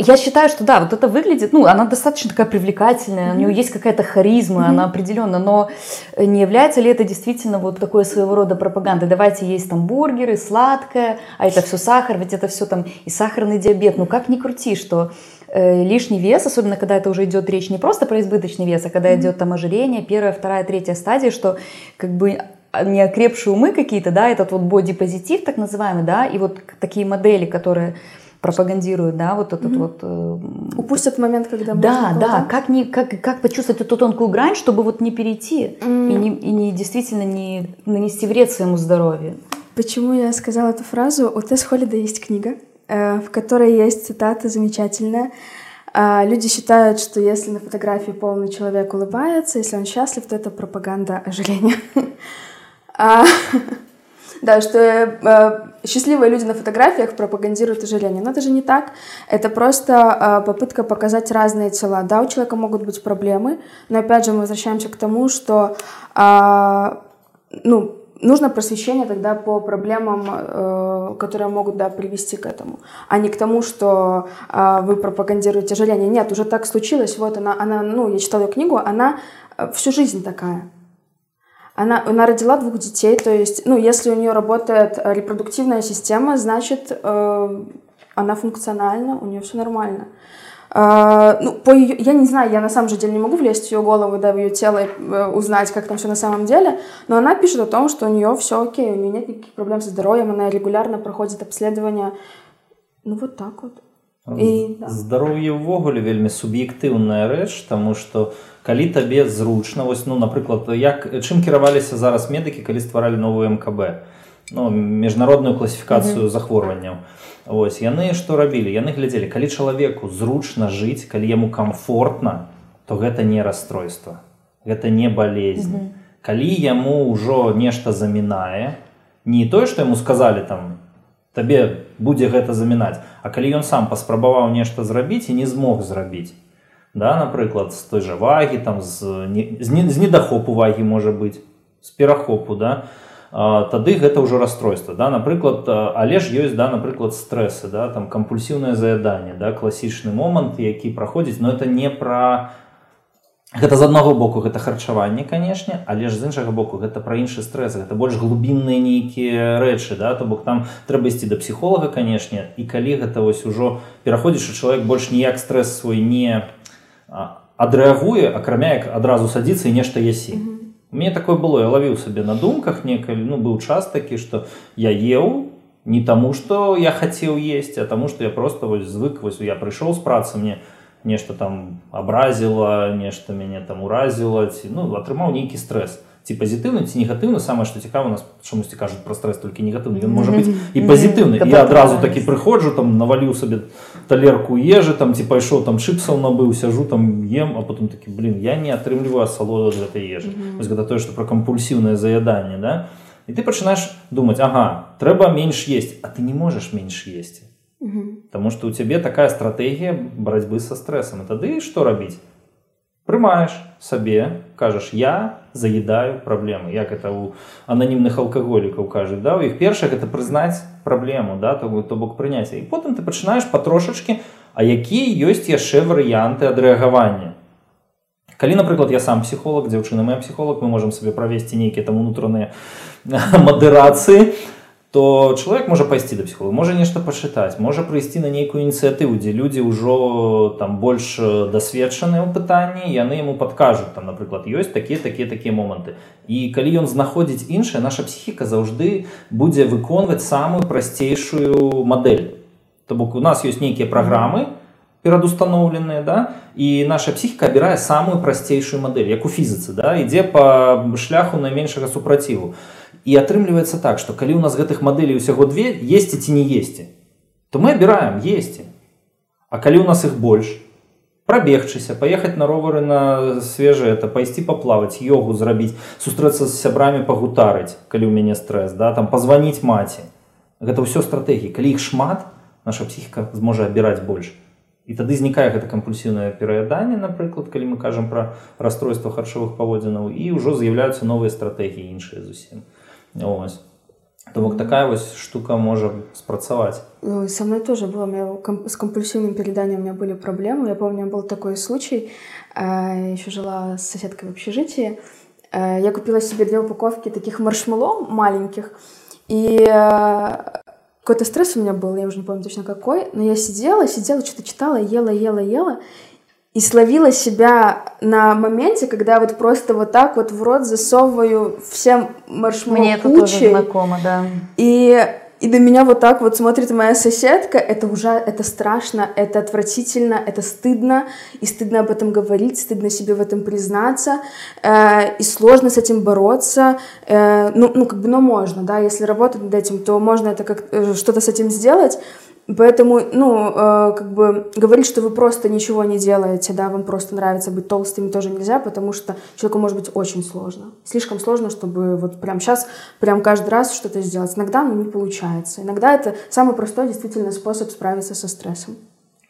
Я считаю, что да, вот это выглядит, ну, она достаточно такая привлекательная, у нее есть какая-то харизма, она определенно, но не является ли это действительно вот такой своего рода пропагандой? Давайте есть там бургеры, сладкое, а это все сахар, ведь это все там и сахарный диабет. Ну, как ни крути, что э, лишний вес, особенно когда это уже идет речь не просто про избыточный вес, а когда идет там ожирение, первая, вторая, третья стадия, что как бы неокрепшие умы какие-то, да, этот вот бодипозитив так называемый, да, и вот такие модели, которые пропагандируют, да, вот этот вот... э, Упустят момент, когда да, можно да, было как, не, как, как почувствовать эту тонкую грань, чтобы вот не перейти и, не, и не действительно не нанести вред своему здоровью. Почему я сказала эту фразу? У Тесс Холлида есть книга, э, в которой есть цитата замечательная. А, Люди считают, что если на фотографии полный человек улыбается, если он счастлив, то это пропаганда ожирения. [LAUGHS] А, [LAUGHS] Да, что э, счастливые люди на фотографиях пропагандируют ожирение. Но это же не так. Это просто э, попытка показать разные тела. Да, у человека могут быть проблемы, но опять же мы возвращаемся к тому, что а, ну, нужно просвещение тогда по проблемам, э, которые могут да, привести к этому, а не к тому, что э, вы пропагандируете ожирение. Нет, уже так случилось. Вот она, она ну, я читала ее книгу, она э, всю жизнь такая. Она, она родила двух детей, то есть, ну, если у нее работает э, репродуктивная система, значит, э, она функциональна, у нее все нормально. Э, ну, по ее, я не знаю, я на самом же деле не могу влезть в ее голову, да, в ее тело, и э, узнать, как там все на самом деле, но она пишет о том, что у нее все окей, у нее нет никаких проблем со здоровьем, она регулярно проходит обследования. Ну, вот так вот. І, да. здароўе ўвогуле вельмі суб'ектыўная рэч таму што калі табе зручна вось ну напрыклад як чым кіраваліся зараз медыкі калі стваралі новую мкб? Ну, міжнародную класіфікацыю захворванняў. Вось яны што рабілі? Яны глядзелі калі чалавеку зручна жыць калі яму комфортна то гэта не расстройство гэта не болезнь калі яму ўжо нешта замінае не тое што яму сказалі там табе будзе гэта замінаць А калі ён сам паспрабаваў нешта зрабіць і не змог зрабіць да напрыклад з той жа вагі там з, з, з недахопу вагі можа быць з перахопу да. Тады гэта ўжо расстройства да. Напрыклад але ж ёсць да напрыклад стрэсы да там кампульсіўнае заяданне да класічны момант які праходзіць но это не пра Гэта з аднаго боку гэта харчаванне канешне але ж з іншага боку гэта пра іншы стрэс гэта больш глубінныя нейкія рэчы да. То бок там трэба ісці да псіхолага канешне і калі гэта вось ужо пераходзіш і чалавек больш ніяк стрэс свой не а, адрэагуе акрамя як адразу садзіцца і нешта ясі mm -hmm. мне такое было я лавіў сабе на думках некалі ну быў час такі што я еў не тому что я хотел есть а тому что я просто вось звык вось я прыйшоў з працы мне нешта там абразіла нешта мяне там уразіла ці ну атрымаў нейкі стрэс ці пазітыўны ці негатыўны самае што цікава нас чамусьці кажуць пра стрэс толькі негатыўны ён можа быць і пазітыўны я адразу такі прыходжу там наваліў сабе талерку ежы там ці пайшоў там чыпсаў набыў сяжу там ем а потом такі блин я не атрымліваю асалоду з гэтай ежы вось гэта тое што пра кампульсіўнае заяданне да і ты пачынаеш думаць ага трэба менш есть а ты не можаш менш есці Таму што ў цябе такая стратэгія барацьбы са стрэсам і тады што рабіць Прымаеш сабе кажаш я заедаю праблемы як это у ананімных алкаголікаў кажуць да у іх першых это прызнаць праблему да то то бок прыняцця і потым ты пачынаеш патрошачкі а якія ёсць яшчэ варыянты адрэагавання. Калі напрыклад я сам псіхолог дзяўчына моя псіхолог мы можемм сабе правесці нейкія там унутраныя [LAUGHS] мадэрацыі то то чалавек можа пайсці да псіхолога можа нешта пачытаць можа прыйсці на нейкую ініцыятыву дзе людзі ўжо там больш дасведчаныя ў пытанні яны яму падкажуць там напрыклад ёсць такія такія такія моманты і калі ён знаходзіць іншая наша псіхіка заўжды будзе выконваць самую прасцейшую мадэль то бок у нас ёсць нейкія праграмы перадустаноўленыя да і наша псіхіка абірае самую прасцейшую мадэль як у фізіцы да ідзе па шляху найменшага супраціву то і атрымліваецца так што калі ў нас гэтых мадэлей усяго две есці ці не есці то мы абіраем есці. А калі ў нас іх больш прабегчыся паехаць на ровары на свежае это пайсці паплаваць йогу зрабіць сустрэцца з сябрамі пагутарыць калі ў мяне стрэс да там пазваніць маці. Гэта ўсё стратэгіі. Калі іх шмат наша псіхіка зможа абіраць больш. І тады знікае гэта кампульсіўнае пераяданне напрыклад калі мы кажам пра расстройства харчовых паводзінаў і ўжо з'яўляюцца новыя стратэгіі іншыя зусім Ось. То бок такая вось штука можа спрацаваць. Ну, со мной тоже было с компульсивным переданием у меня были проблемы. Я помню, был такой случай. Я еще жила с соседкой в общежитии. Я купила себе две упаковки таких маршмеллоу маленьких. И какой-то стресс у меня был, я уже не помню точно какой. Но я сидела, сидела, что-то читала, ела, ела, ела и словила себя на моменте, когда вот просто вот так вот в рот засовываю всем маршмеллоу Мне это тоже знакомо, да. И и на меня вот так вот смотрит моя соседка, это уже, это страшно, это отвратительно, это стыдно, и стыдно об этом говорить, стыдно себе в этом признаться, э, и сложно с этим бороться, э, ну, ну, как бы, но можно, да, если работать над этим, то можно это как э, что-то с этим сделать, Поэтому, ну, э, как бы говорить, что вы просто ничего не делаете, да, вам просто нравится быть толстыми, тоже нельзя, потому что человеку может быть очень сложно. Слишком сложно, чтобы вот прям сейчас, прям каждый раз что-то сделать. Иногда ну, не получается. Иногда это самый простой действительно способ справиться со стрессом.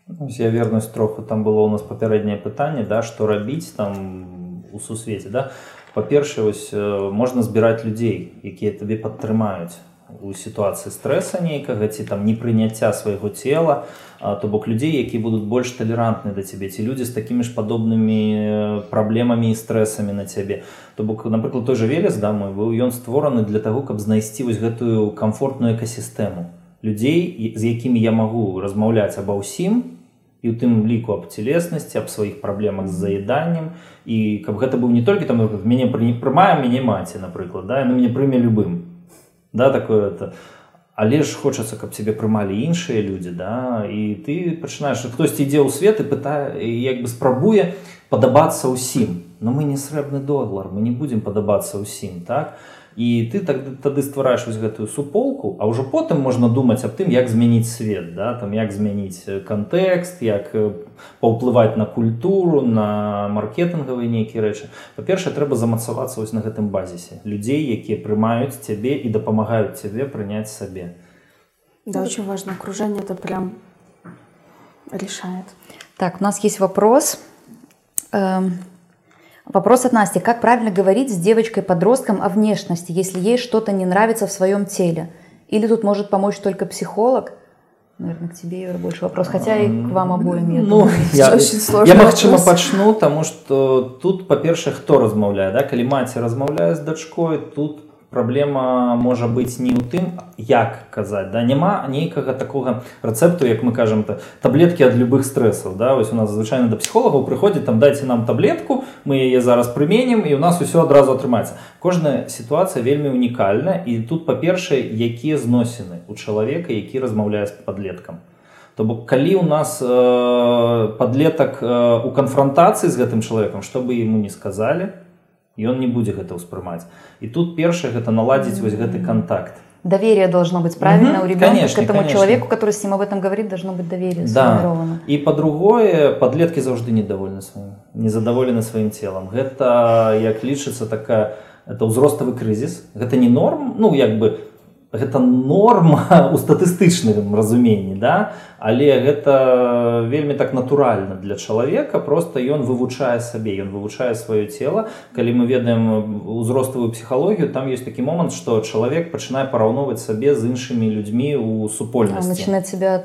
Я вернусь троху, там было у нас папярэдняе пытанне, да, што рабіць там у сусвеце, да. Па-першае, вось э, можна збіраць людзей, якія табе падтрымаюць У сітуацыі стрэса нейкага ці там непрыняцця свайго цела то бок людзей які будуць больш талерантны да цябе ці людзі з такімі ж падобнымі праблемамі і стрэсамі на цябе. То бок напрыклад той жа велес да мой быў ён створаны для таго каб знайсці вось гэтую комфортную экасістэму. Людзей з якімі я магу размаўляць аба ўсім і ў тым ліку аб целеснасці аб сваіх праблемах з заеданнем. І каб гэта быў не толькі там мяне прымае мяне маці напрыклад да на мяне прыме любым да такое это але ж хочацца каб цябе прымалі іншыя людзі да і ты пачынаеш хтосьці ідзе ў свет і пытае як бы спрабуе падабацца ўсім но мы не срэбны долар мы не будзем падабацца ўсім так і ты так тады ствараеш вось гэтую суполку а ўжо потым можна думаць аб тым як змяніць свет да? Там як змяніць кантэкст як паўплываць на культуру на маркетынгавыя нейкія рэчы. Па-першае трэба замацавацца вось на гэтым базісе. Людзей якія прымаюць цябе і дапамагаюць цябе прыняць сабе. Да. очень важно. Окружение это прям решает. Так у нас есть вопрос. Эм... Вопрос от Насти. Как правильно говорить с девочкой-подростком о внешности, если ей что-то не нравится в своем теле? Или тут может помочь только психолог? Наверное, к тебе, Юра, больше вопрос. Хотя и к вам обоим. Я ну, я, очень сложно. Я, магчыма, пачну, тому что тут, по-перше, хто размаўляе, да? Калі маці размаўляе з дачкой, тут праблема можа быць не ў тым як казаць да няма нейкага такога рэцэпту як мы кажам то таблетки ад любых стрэсаў да. Вось у нас звычайна да псіхолагаў прыходзіць там дайце нам таблетку мы яе зараз прыменім і у нас усё адразу атрымаецца кожная сітуацыя вельмі унікальна і тут па-першае якія зносіны у чалавека які размаўляе з падлеткам то бок калі у нас э, подлетак э, у канфронтацыі з гэтым чалавекам чтобы ему не сказали то ён не будзе гэта ўспрымаць і тут першае гэта наладзіць вось гэты контакт доверие должно быть правильно угу, у ребенка конечно, к этому конечно. человеку который с ним об этом говорит должно быть доверие да. и по-другое подлетки заўжды недовольны сваім незадаволены сваім телом гэта як лічыцца такая это ўзроставы крызіс гэта не норм ну як бы гэта норма [LAUGHS] у статыстычным разуменні да але гэта вельмі так натуральна для чалавека просто ён вывучае сабе ён вывучае сваё тело калі мы ведаем узроставую псіхалогію там есть такі момант что чалавек пачынае параўноўваць сабе з іншымі людзьмі у супольнасці. Начинать себя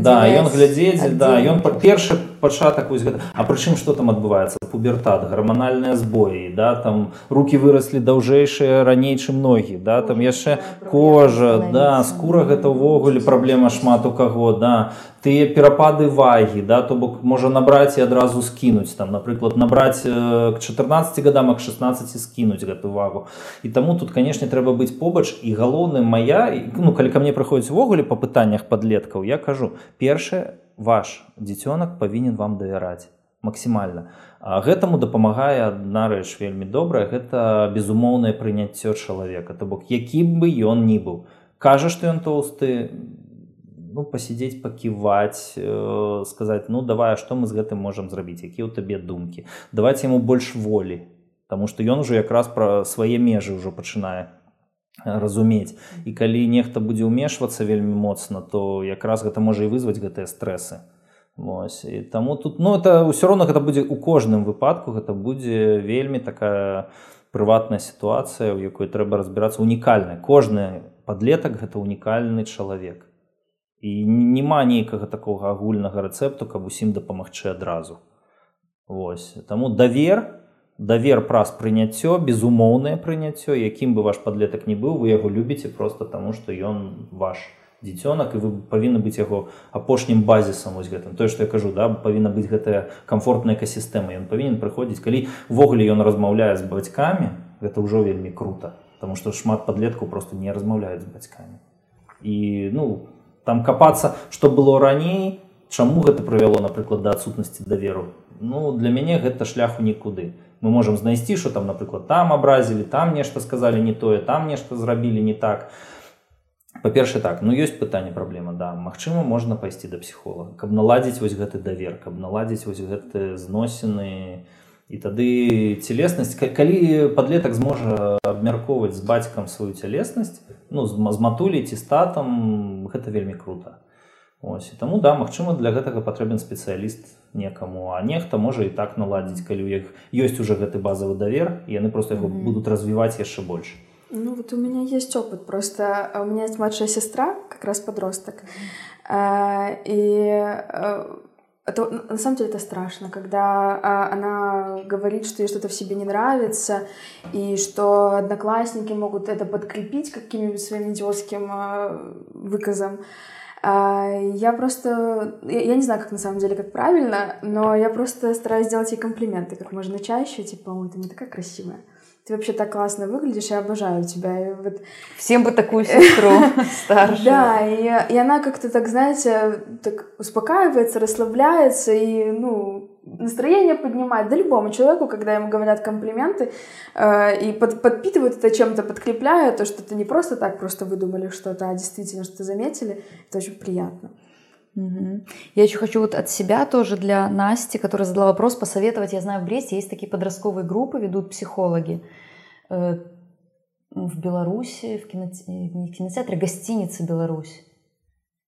да, ён глядзець да ён першы пачатак вось гэта. А прычым что там адбываецца? Пубертат гарманальныя збоі да там руки выраслі даўжэйшыя раней чым ногі да там яшчэ кожа да скура гэта ўвогуле праблема шмат у каго да тыя перапады вагі да то бок можа набраць і адразу скінуць там напрыклад набраць к 14 годам к 16 скінуць гэту вагу. І таму тут канешне трэба быць побач. І галоўным моя ну калі ка мне прыходзіць увогуле па пытаннях подлеткаў я кажу першае ваш дзіцёнак павінен вам давяраць максімальна. Гэтаму дапамагае адна рэч вельмі добрая гэта безумоўнае прыняццё чалавека. То бок якім бы ён ні быў. Кажа што ён тоўсты ну пасядзець паківаць э, сказаць ну давай што мы з гэтым можам зрабіць якія ў табе думкі давайте яму больш волі Таму што ён ужо якраз пра свае межы ўжо пачынае разумець і калі нехта будзе ўмешвацца вельмі моцна то якраз гэта можа і вызваць гэтыя стрэсы Вось. і таму тут ну это ўсё роўна гэта будзе у кожным выпадку гэта будзе вельмі такая прыватная сітуацыя у якой трэба разбірацца унікальная кожны падлетак гэта унікальны чалавек і няма нейкага такога агульнага рэцэпту каб усім дапамагчы адразу. Вось. Таму давер давер праз прыняццё безумоўнае прыняццё якім бы ваш падлетак не быў вы яго любіце просто таму што ён ваш дзіцёнак і вы павінны быць яго апошнім базісам вось гэтым. Тое што я кажу да павінна быць гэтая камфортная экасістэма. Ён павінен прыходзіць. Калі увогуле ён размаўляе з бацькамі гэта ўжо вельмі круто Таму што шмат падлеткаў просто не размаўляюць з бацькамі. І ну там капацца что было раней чаму гэта прывяло напрыклад да адсутнасці даверу. Ну для мяне гэта шляху нікуды. Мы можемм знайсці что там напрыклад там абразілі там нешта сказали не тое там нешта зрабілі не так. Па-перша так ну ёсць пытанне праблема да. Мачыма можна пайсці да псіхолога каб наладзіць вось гэты давер каб наладзіць вось гэты зносіны і тады целеснасць калі падлетак зможа абмяркоўваць з бацькам сваю цялеснасць ну з, матулей ці статам гэта вельмі круто ось і таму да магчыма для гэтага патрэбен спецыяліст некаму. А нехта можа і так наладзіць калі у іх ёсць уже гэты базавы давер яны просто яго mm -hmm. будуць развіваць яшчэ больш. Ну вот у меня есть опыт. Просто у меня есть младшая сестра как раз подросток. А, и а, это, на самом деле это страшно, когда а, она говорит, что ей что-то в себе не нравится, и что одноклассники могут это подкрепить каким-нибудь своим идиотским а, выказом. А, я просто, я, я не знаю, как на самом деле, как правильно, но я просто стараюсь делать ей комплименты как можно чаще, типа, ой, ты не такая красивая ты вообще так классно выглядишь, я обожаю тебя. И вот... Всем бы такую [LAUGHS] сестру старшую. Да, и, и она как-то так, знаете, так успокаивается, расслабляется и, ну, настроение поднимает. Да любому человеку, когда ему говорят комплименты э, и под, подпитывают это чем-то, подкрепляют, то, что это не просто так, просто выдумали что-то, а действительно что-то заметили, это очень приятно. Угу. Я еще хочу вот от себя тоже для Насти, которая задала вопрос, посоветовать. Я знаю, в Бресте есть такие подростковые группы, ведут психологи. Э, в Беларуси, в, киноте... не в кинотеатре, гостиница Беларусь.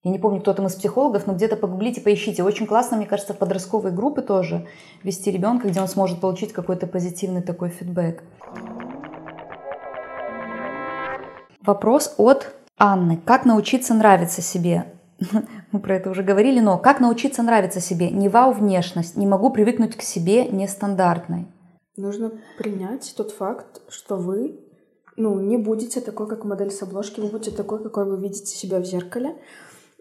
Я не помню, кто там из психологов, но где-то погуглите, поищите. Очень классно, мне кажется, подростковые группы тоже вести ребенка, где он сможет получить какой-то позитивный такой фидбэк. Вопрос от Анны. Как научиться нравиться себе? Мы про это уже говорили, но как научиться нравиться себе? Не вау внешность, не могу привыкнуть к себе нестандартной. Нужно принять тот факт, что вы ну, не будете такой, как модель с обложки, вы будете такой, какой вы видите себя в зеркале.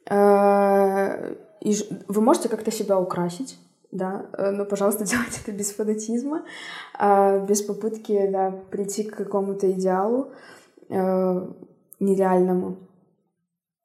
Э, и вы можете как-то себя украсить, да, э, но, пожалуйста, [LAUGHS] делайте это без фанатизма, а, без попытки, да, прийти к какому-то идеалу э, нереальному.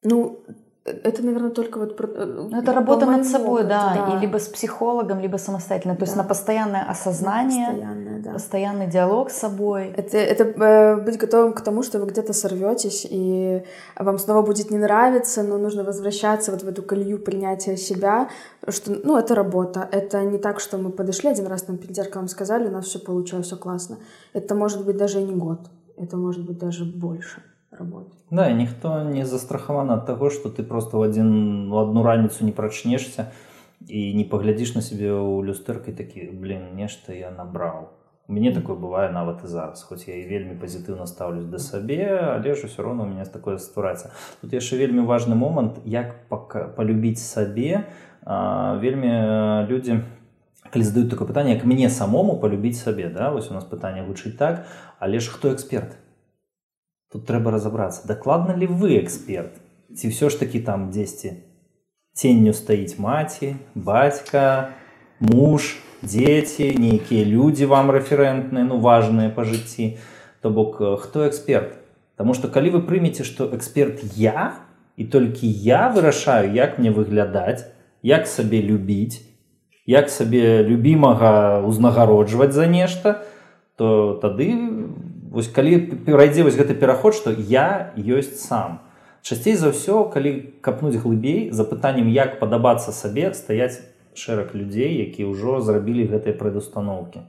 Ну, это, наверное, только вот... Про... Э, ну, это работа над собой, опыту, да, да, и либо с психологом, либо самостоятельно. То да. есть на постоянное осознание, постоянное, да. постоянный диалог с собой. Это, это э, быть готовым к тому, что вы где-то сорветесь, и вам снова будет не нравиться, но нужно возвращаться вот в эту колею принятия себя, что, ну, это работа. Это не так, что мы подошли один раз нам перед зеркалом сказали, у нас все получилось, все классно. Это может быть даже и не год, это может быть даже больше работы. Да, и ніхто не застрахаваны ад таго, што ты просто ў адзін у адну раніцу не прачнешся і не паглядзіш на сябе ў люстэркай такі блин нешта я набраў. У мяне такое бывае нават і зараз хоць я і вельмі пазітыўна стаўлюсь да сабе але ж усё роўно у меня такое ствараецца тут яшчэ вельмі важны момант як полюбіць сабе а, вельмі людзі калі задаюць такое пытанне як мне самому полюбіць сабе да вось у нас пытанне гучыць так але ж хто эксперт Тут трэба разабрацца дакладна ли вы эксперт? Ці ўсё ж таки там дзесьці ценню стаіць маці бацька муж дзеці нейкія людзі вам рэферэнтныя ну важныя па жыцці то бок хто эксперт? Таму что калі вы прымеце што эксперт я і толькі я вырашаю як мне выглядаць як сабе любіць як сабе любімага узнагароджваць за нешта то тады вы вось калі перайдзе вось гэты пераход што я ёсць сам. Часцей за ўсё калі капнуць глыбей за пытаннем як падабацца сабе стаяць шэраг людзей якія ўжо зрабілі гэтыя прадустановкі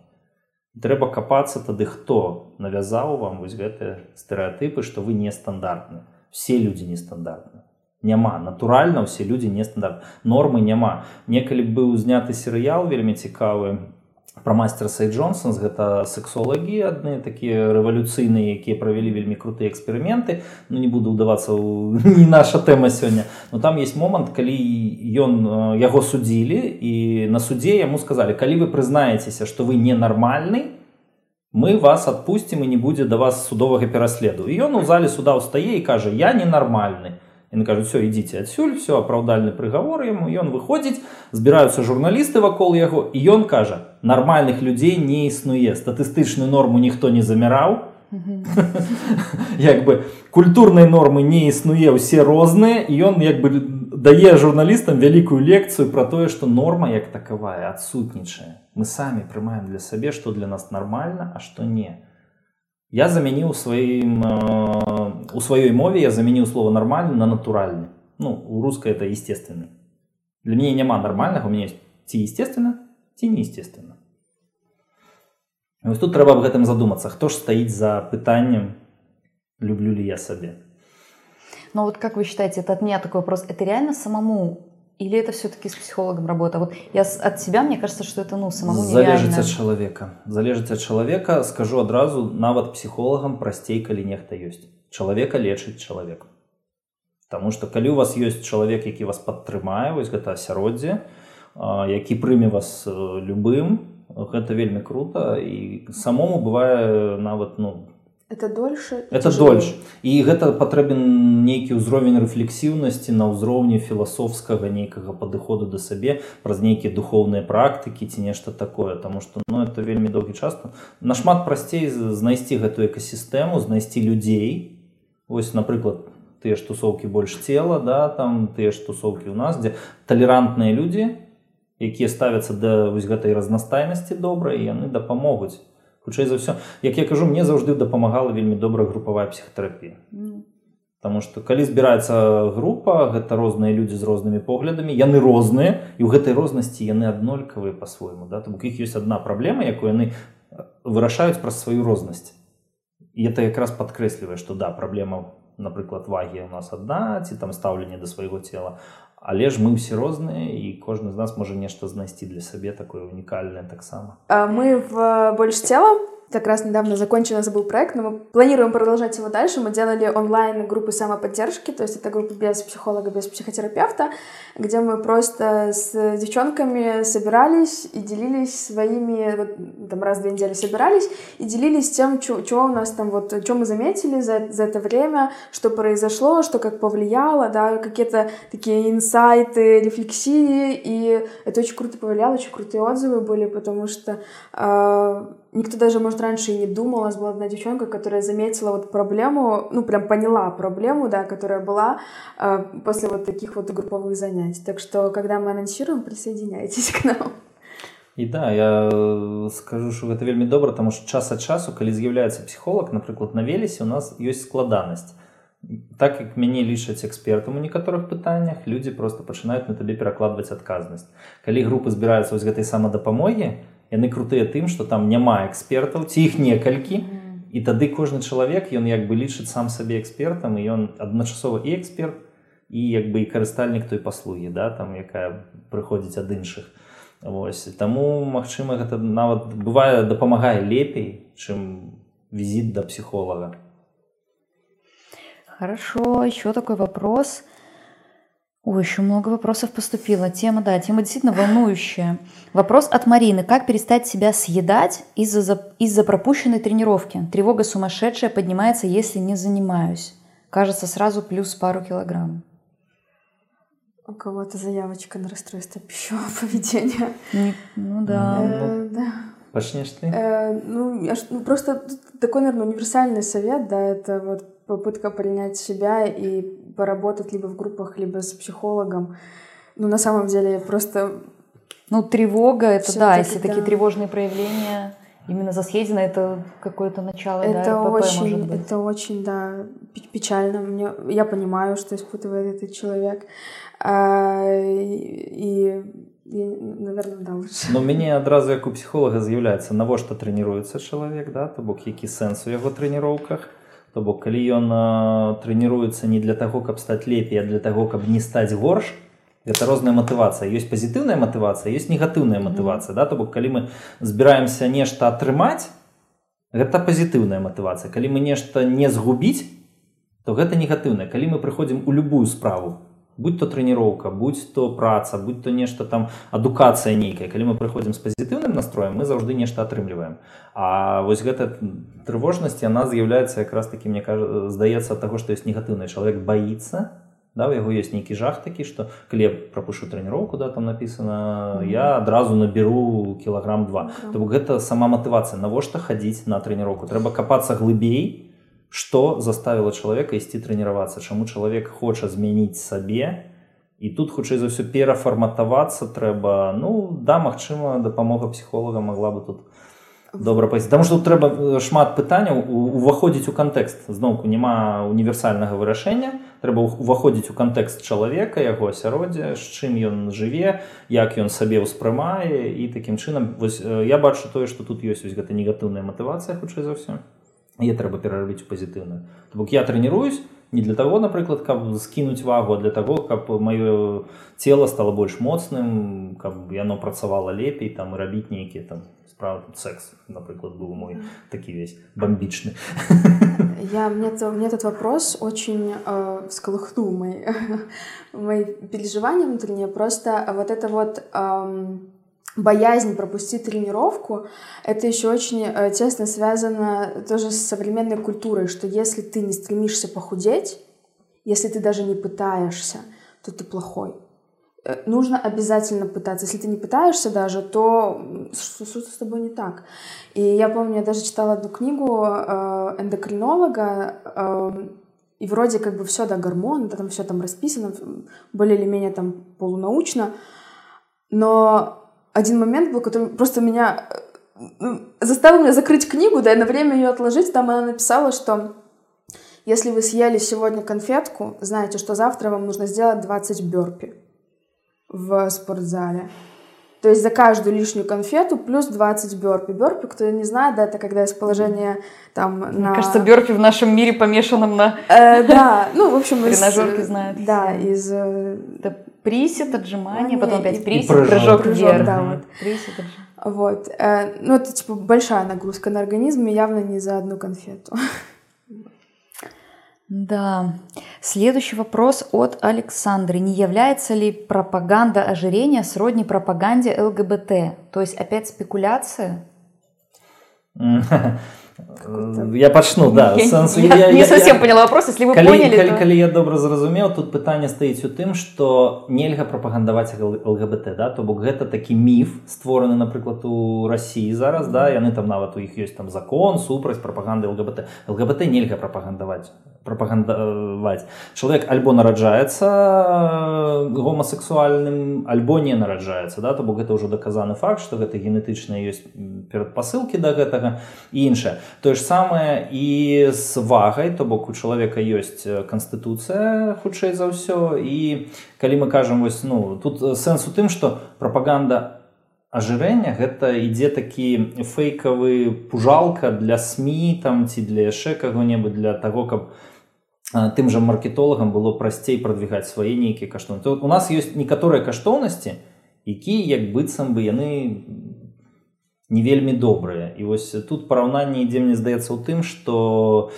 трэба капацца тады хто навязаў вам вось гэтыя стэеатыпы што вы нестандартны. Все людзі нестандартны. Няма. Натуральна ўсе людзі нестандарт нормы няма. Некалі быў зняты серыял вельмі цікавы про мастера сей джонсонс гэта сексолагі адны такія рэвалюцыйныя якія правялі вельмі крутыя эксперыменты ну не буду ўдавацца ў [LAUGHS] не наша тэма сёння но там есть момант калі ён яго судзілі і на суде яму сказалі калі вы прызнаецеся что вы ненармальны мы вас адпусцім і не будзе да вас судовага пераследу і ён у зале суда ўстае і кажа я ненармальны яны кажуць все ідзіце адсюль все апраўдальны прыгавор яму ён выходзіць збіраюцца журналісты вакол яго і ён кажа нармальных людзей не існуе статыстычную норму ніхто не заміраў як [LAUGHS] бы культурнай нормы не існуе ўсе розныя і ён як бы дае журналістам вялікую лекцыю про тое што норма як такавая адсутнічае мы самі прымаем для сабе што для нас нармальна а што не я заменил своим э, у своей мове я заменил слово нормальный на натуральный ну у русской это естественный для меня няма нормальных у меня есть ці естественно ці неестественно тут трэба об гэтым задуматься хто ж стаіць за пытаннем люблю ли я сабе но ну вот как вы считаете это от меня такой вопрос это реально самому Или это все-таки с психологом работа? Вот я от себя, мне кажется, что это ну, самому Залежыць нереально. от чалавека. Залежыць от чалавека, скажу адразу, нават псіхолагам прасцей, калі нехта ёсць. Чалавека лечыць чалавек. Таму што калі у вас ёсць чалавек, які вас падтрымае, вось гэта асяроддзе, які прыме вас э, любым, гэта вельмі крута і самому бывае нават ну, это дольше это дольше. І гэта патрэбен нейкі ўзровень рэфлексіўнасці на ўзроўні філасофскага нейкага падыходу да сабе праз нейкія духоўныя практыкі ці нешта такое. Тому что ну это вельмі доўгі часто нашмат прасцей знайсці гэтую экасістэму знайсці людзей. Ось напрыклад тыя ж тусоўкі больш цела да там тыя ж тусоўкі у нас дзе талерантныя людзі якія ставяцца да вось гэтай разнастайнасці добрай яны дапамогуць хутчэй за ўсё як я кажу мне заўжды дапамагала вельмі добрая групавая псіхатэрапія. Таму што калі збіраецца група гэта розныя людзі з рознымі поглядамі яны розныя і ў гэтай рознасці яны аднолькавыя па-свойму да? Там іх ёсць адна праблема якую яны вырашаюць праз сваю рознасць. І это якраз падкрэслівае што да праблема напрыклад вагі у нас адна ці там стаўленне да свайго цела Але ж мы ўсе розныя і кожны з нас можа нешта знайсці для сабе такое унікальнае таксама. Мы в больш цела как раз недавно закончен у нас был проект, но мы планируем продолжать его дальше. Мы делали онлайн группы самоподдержки, то есть это группа без психолога, без психотерапевта, где мы просто с девчонками собирались и делились своими, вот, там раз в две недели собирались, и делились тем, что у нас там, вот, что мы заметили за, за это время, что произошло, что как повлияло, да, какие-то такие инсайты, рефлексии, и это очень круто повлияло, очень крутые отзывы были, потому что э, никто даже, может, раньше и не думал. У нас была одна девчонка, которая заметила вот проблему, ну, прям поняла проблему, да, которая была э, после вот таких вот групповых занятий. Так что, когда мы анонсируем, присоединяйтесь к [LAUGHS] нам. І да я э, скажу что гэта вельмі добра тому что час ад часу калі з'яўляецца псіхолог напрыклад на велесе у нас ёсць складанасць так як мяне лічаць экспертам у некаторых пытаннях людзі просто пачынаюць на табе перакладваць адказнасць калі групы збіраюцца вось гэтай самадапамогі яны крутыя тым что там няма экспертаў ці іх некалькі і тады кожны чалавек ён як бы лічыць сам сабе экспертам і ён адначасова і эксперт і як бы і карыстальнік той паслугі да там якая прыходзіць ад іншых. Вось таму магчыма гэта нават бывае дапамагае лепей чым візіт да психолога Хорошо, еще такой вопрос. Ой, еще много вопросов поступило. Тема, да, тема действительно волнующая. Вопрос от Марины. Как перестать себя съедать из-за из пропущенной тренировки? Тревога сумасшедшая поднимается, если не занимаюсь. Кажется, сразу плюс пару килограмм. У кого-то заявочка на расстройство пищевого [LAUGHS] поведения. Не, ну да. Э, да. Почнешь ты? Э, ну, я, ну, просто такой, наверное, универсальный совет, да, это вот попытка принять себя и поработать либо в группах, либо с психологом. Ну, на самом деле, просто... Ну, тревога, это да, если да. такие тревожные проявления, именно за съедено, это какое-то начало, это да, РПП, очень, Это очень, да, печально. Мне, я понимаю, что испытывает этот человек. А, и я, наверное, да, лучше. Но мяне адразу як у псіхолага з'яўляецца навошта трэніруецца чалавек да то бок які сэнс у яго трэніроўках То бок калі ён трэніруецца не для таго, каб стаць лепей, а для таго, каб не стаць горш, это розная матывацыя. ёсць пазітыўная матывацыя, ёсць негатыўная матывацыя. Да? То бок калі мы збіраемся нешта атрымаць, гэта пазітыўная матывацыя. Калі мы нешта не згубіць, то гэта негатыўна. Калі мы прыходзім у любую справу, будь то трэніроўка будь то праца будь то нешта там адукацыя нейкая. Калі мы прыходзім з пазітыўным настроем мы заўжды нешта атрымліваем. А вось гэта трывожнасць яна з'яўляецца якраз таки мне кажа здаецца таго што ёсць негатыўны чалавек боится да у яго ёсць нейкі жах такі што калі я прапушу трэніроўку да там написано я адразу наберу кілаграм два. То бок гэта сама матывацыя. Навошта хадзіць на трэніроўку? Трэба капацца глыбей што заставіла чалавека ісці трэніравацца чаму чалавек хоча змяніць сабе і тут хутчэй за ўсё перафарматавацца трэба ну да магчыма дапамога псіхолага могла бы тут добра паісці там што трэба э, шмат пытанняў уваходзіць у кантэкст зноўку няма універсальнага вырашэння. Трэба уваходзіць у кантэкст чалавека яго асяроддзя з чым ён жыве як ён сабе ўспрымае. І такім чынам вось э, я бачу тое што тут ёсць вось гэта негатыўная матывацыя хутчэй за ўсё яе трэба перарабіць у пазітыўную То бок я трэніруюсь не для таго напрыклад каб скінуць вагу для таго каб маё цело стало больш моцным каб яно працавала лепей там і рабіць нейкія там справа секс напрыклад быў мой такі весь бомбічны я мне то мне этот вопрос очень э, всколыхнул мои [LAUGHS] мои переживания внутренние просто вот это вот э, боязнь пропустить тренировку, это еще очень э, тесно связано тоже с современной культурой, что если ты не стремишься похудеть, если ты даже не пытаешься, то ты плохой. Э, нужно обязательно пытаться. Если ты не пытаешься даже, то что-то с тобой не так. И я помню, я даже читала одну книгу э, эндокринолога, и вроде как бы все, да, гормон, там все там расписано, более или менее там полунаучно, но один момент был, который просто меня э, заставил меня закрыть книгу, да, и на время ее отложить. Там она написала, что если вы съели сегодня конфетку, знаете, что завтра вам нужно сделать 20 бёрпи в спортзале. То есть за каждую лишнюю конфету плюс 20 бёрпи. Бёрпи, кто не знает, да, это когда из положения там Мне на... кажется, бёрпи в нашем мире помешанном на... Э, да, ну, в общем... Тренажерки знают. Да, из... Это Присед, отжимание, Отжимание потом и- опять и присед, прыжок. прыжок Прыжок, вверх. да, вот. Присед, отжимание. Вот. э, Ну, это, типа, большая нагрузка на организм, и явно не за одну конфету. Да. Следующий вопрос от Александры. Не является ли пропаганда ожирения сродни пропаганде ЛГБТ? То есть опять спекуляция? [LAUGHS] М, Я пачну да я, сэнс- я я- не я- совсем я- поняла вопрос, если вы калі, поняли, калі, то... калі я добра зразумеў тут пытанне стаіць у тым што нельга прапагандаваць лгбт да? То бок гэта такі міф створаны напрыклад у Росіі зараз да? Яны там нават у іх ёсць там закон супраць прапаганды лгбт лгбт нельга прапагандаваць прапагандаваць чалавек альбо нараджаецца э, гомасексуальным альбо не нараджаецца да? То бок гэта ўжо даказаны факт што гэта генетычныя ёсць перадпасылкі да гэтага і іншае тое ж самае і з вагай то бок у чалавека ёсць канстытуцыя хутчэй за ўсё. І калі мы кажам вось ну тут сэнс у тым што прапаганда ажырэння гэта ідзе такі фейкавы пужалка для сМ там ці для яшчэ каго-небудзь для таго каб тым жа маркетолагам было прасцей прадвігаць свае нейкія каштоўнасці. То у нас ёсць некаторыя каштоўнасці якія як быццам бы яны не вельмі добрыя і вось тут параўнанне ідзе мне здаецца ў тым што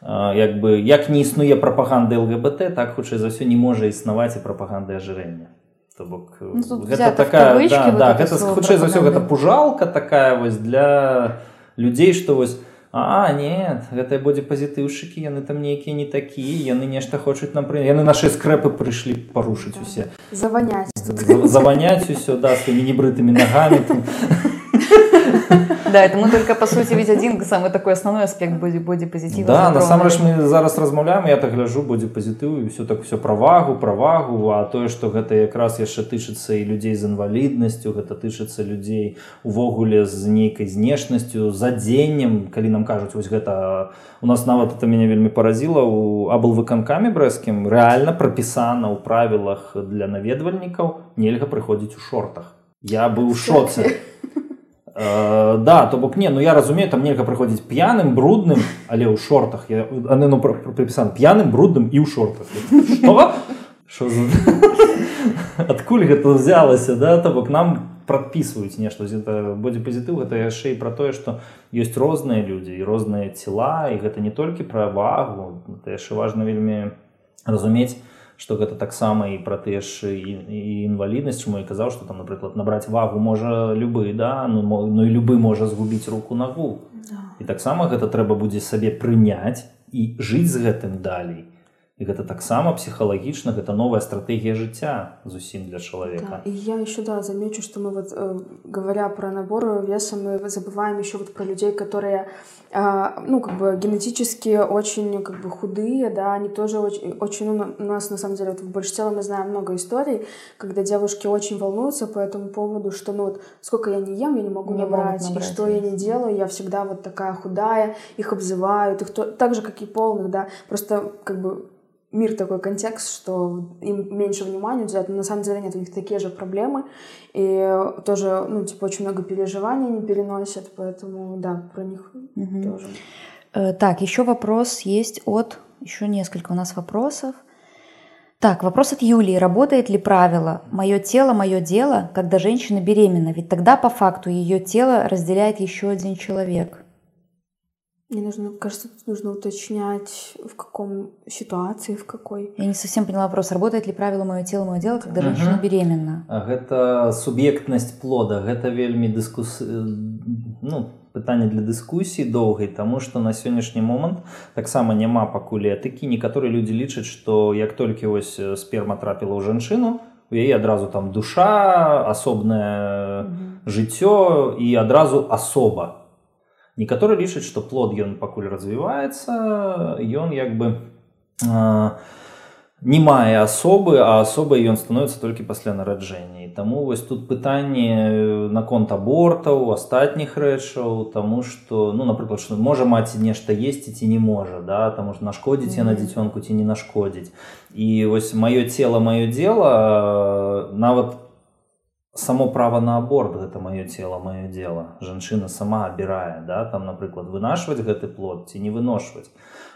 як бы як не існуе прапаганды лгбт так хутчэй за ўсё не можа існаваць і прапаганды ажырэння то бок Ну, тут гэта такая кавычки да, да, гэта хутчэй за ўсё гэта пужалка такая вось для людзей што вось А нет гэтыя бодзіпазітыўшчыкі яны там нейкія не такія яны нешта хочуць нам пры яны нашыя скрэпы прыйшлі парушыць усе Завонять. За- заваняць усё да сваімі небрытымі нагамі там. [LAUGHS] Да, это мы только, по сути, ведь один самый такой основной аспект боди, бодипозитива. Да, затронули. насамрэч мы зараз размаўляем я так гляжу пазітыў і все так все пра вагу пра вагу а тое што гэта якраз яшчэ тычыцца і людзей з інваліднасцю гэта тычыцца людзей увогуле з нейкай знешнасцю з адзеннем калі нам кажуць вось гэта у нас нават это мяне вельмі паразіла у аблвыканкамі брэскім рэальна прапісана ў правілах для наведвальнікаў нельга прыходзіць у шортах я быў у шоце [LAUGHS] Э, да то бок не ну я разумею там нельга прыходзіць п'яным брудным але ў шортах я яны ну прыпісаны п'яным брудным і ў шортах Што? За... [LAUGHS] адкуль гэта взялася да то бок нам прадпісваюць нешта гэта бодзіпазітыў гэта яшчэ і пра тое што ёсць розныя людзі і розныя цела і гэта не толькі пра вагу это яшчэ важна вельмі разумець што гэта таксама і пра тыя ж і, і інваліднасць чаму я казаў што там напрыклад набраць вагу можа любы да? Ну, ну і любы можа згубіць руку нагу. І таксама гэта трэба будзе сабе прыняць і жыць з гэтым далей і гэта таксама псіхалагічна гэта новая стратэгія жыцця зусім для Да, чалавека и я еще, да, замечу, что мы вот, э, говоря про набор веса, мы забываем еще вот про людей, которые, а, ну, как бы генетически очень, как бы, худые, да, они тоже очень, очень ну, на- у нас, на самом деле, вот в большинстве мы знаем много историй, когда девушки очень волнуются по этому поводу, что, ну, вот, сколько я не ем, я не могу Не могут набрать, и набрать что я вес. не делаю, я всегда вот такая худая, их обзывают, их то, так же, как и полных, да, просто, как бы, мир такой контекст, что им меньше внимания уделяют, но на самом деле нет, у них такие же проблемы, и тоже, ну, типа, очень много переживаний они переносят, поэтому, да, про них Мгм. тоже. Э, Так, еще вопрос есть от... Еще несколько у нас вопросов. Так, вопрос от Юлии. Работает ли правило «моё тело, мое дело», когда женщина беременна? Ведь тогда по факту ее тело разделяет еще один человек. Мне нужно, кажется, тут нужно уточнять, в каком ситуации, в какой. Я не совсем поняла вопрос. Работает ли правило «моё тело, мое дело», когда Мгм. женщина беременна? А гэта суб'ектнасць плода гэта вельмі дыскус ну пытанне для дыскусіі доўгай таму што на сённяшні момант таксама няма пакуль этыкі некаторыя людзі лічаць што як толькі вось э, сперма трапіла ў жанчыну у яе адразу там душа асобнае жыццё і адразу асоба некаторы лічаць што плод ён пакуль развіваецца ён як бы э, не мае асобы а асобай ён становіцца толькі пасля нараджэння І таму вось тут пытанне э, наконт абортаў астатніх рэчаў таму што ну напрыклад што можа маці нешта есці ці не можа да таму што нашкодзіць яна Мгм. дзіцёнку ці не нашкодзіць і вось маё цела маё дело нават само права на аборт гэта маё тело маё дело. Жанчына сама абірае да там напрыклад вынашваць гэты плод ці не выношваць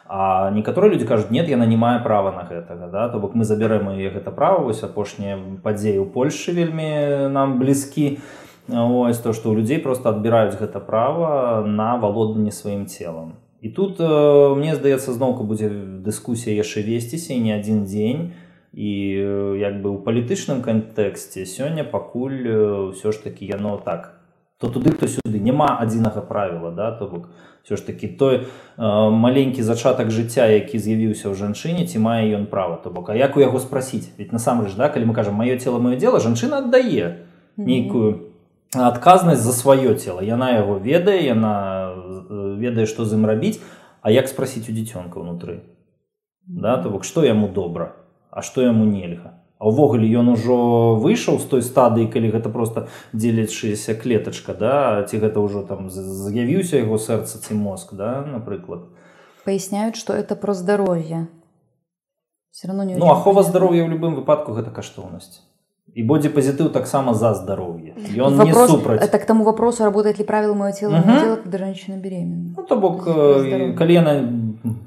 а некаторыя людзі кажуць нет яна не мае права на гэтага да то бок мы забярэм яе гэта права вось апошнія падзеі ў польльшы вельмі нам блізкі. Ось то што ў людзей просто адбіраюць гэта права на валоданне сваім целам і тут э, мне здаецца зноўку будзе дыскусія яшчэ весціся і не адзін дзень і як бы ў палітычным кантэксце сёння пакуль ўсё ж таки яно так. То туды хто сюды. Няма адзінага правіла да то бок. Все ж таки той э, маленькі зачатак жыцця які з'явіўся ў жанчыне ці мае ён права то бок. А як у яго спрасіць? Ведь насамрэч да калі мы кажам маё тело маё дело жанчына аддае нейкую адказнасць за сваё тело яна яго ведае яна ведае што з ім рабіць. А як спрасіць у дзіцёнка ўнутры? Да то бок што яму добра а што яму нельга? А ўвогуле ён ужо выйшаў з той стадыі калі гэта просто дзеляшыся клетачка да? Ці гэта ўжо там з'явіўся яго сэрца ці мозг да напрыклад? Паясняюць что это про здароўе. Все равно не ну ахова здароўя ў любым выпадку гэта каштоўнасць. І бодзе пазітыў таксама за здароўе. Ён вопрос, не супраць. это к тому вопросу работает ли правила моего тела угу. дело когда женщина беременна? Ну, то бок калі яна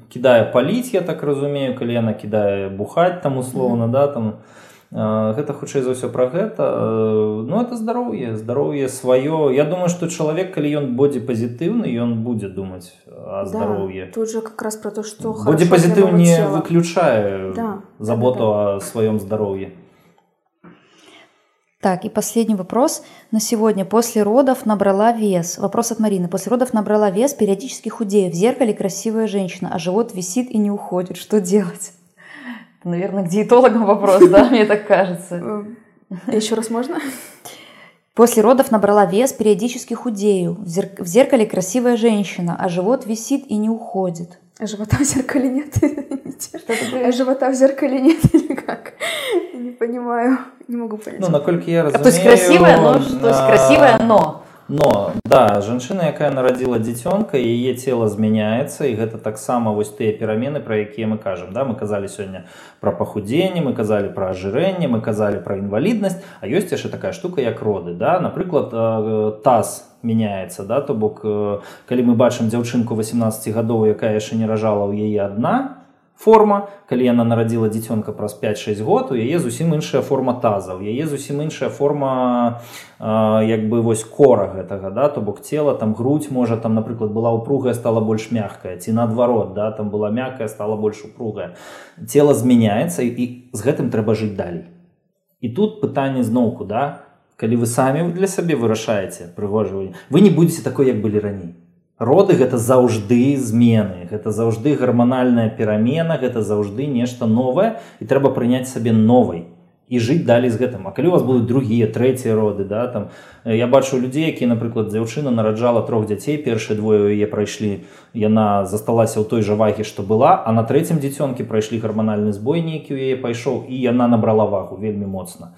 кідае паліць я так разумею калі яна кідае бухаць там условно да там гэта хутчэй за ўсё пра гэта. Ну это здароўе здароўе сваё. Я думаю что чалавек калі ён будзе пазітыўны ён будзе думаць о здароўе да, тут же как раз про то что будзе пазітыў не выключае да, заботу да, да, о сваём здароўе Так, и последний вопрос на сегодня. После родов набрала вес. Вопрос от Марины. После родов набрала вес, периодически худею. В зеркале красивая женщина, а живот висит и не уходит. Что делать? [LAUGHS] Это, наверное, к диетологам вопрос, да? Мне так кажется. [LAUGHS] Э, Еще раз можно? После родов набрала вес, периодически худею. В зеркале красивая женщина, а живот висит и не уходит. А живота в зеркале нет? А живота в зеркале нет или [LAUGHS] как? Не понимаю, не могу понять. Ну, наколькі я разумею... То есть красивая, но... То есть красивая, но... Но да жанчына якая нарадзіла дзіцёнка яе тело змяняецца і гэта таксама вось тыя перамены пра якія мы кажам да? Мы казалі сёння пра пахудзенне мы казалі пра ажырэнне мы казалі пра інваліднасць а ёсць яшчэ такая штука як роды да? Напрыклад таз мяняецца да? То бок калі мы бачым дзяўчынку 18 гадоў якая яшчэ не ражала ў яе адна форма. Калі яна нарадзіла дзіцёнка праз 5-6 год у яе зусім іншая форма таза у яе зусім іншая форма э, як бы вось кора гэтага да то бок цела там грудь можа там напрыклад была упругая стала больш мягкая ці наадварот да там была мяккая стала больш упругая. Тело змяняецца і, і з гэтым трэба жыць далей. І тут пытанне зноўку да. Калі вы самі для сабе вырашаеце прыгожванне вы не будете такой як былі раней роды гэта заўжды змены гэта заўжды гарманальная перамена гэта заўжды нешта новае і трэба прыняць сабе новай і жыць далей з гэтым. А калі у вас будуць другія трэція роды да там я бачу людзей які напрыклад дзяўчына нараджала трох дзяцей першыя двое яе прайшлі яна засталася ў той жа вагі што была а на трэцім дзіцёнкі прайшлі гарманальны збой нейкі ў яе пайшоў і яна набрала вагу вельмі моцна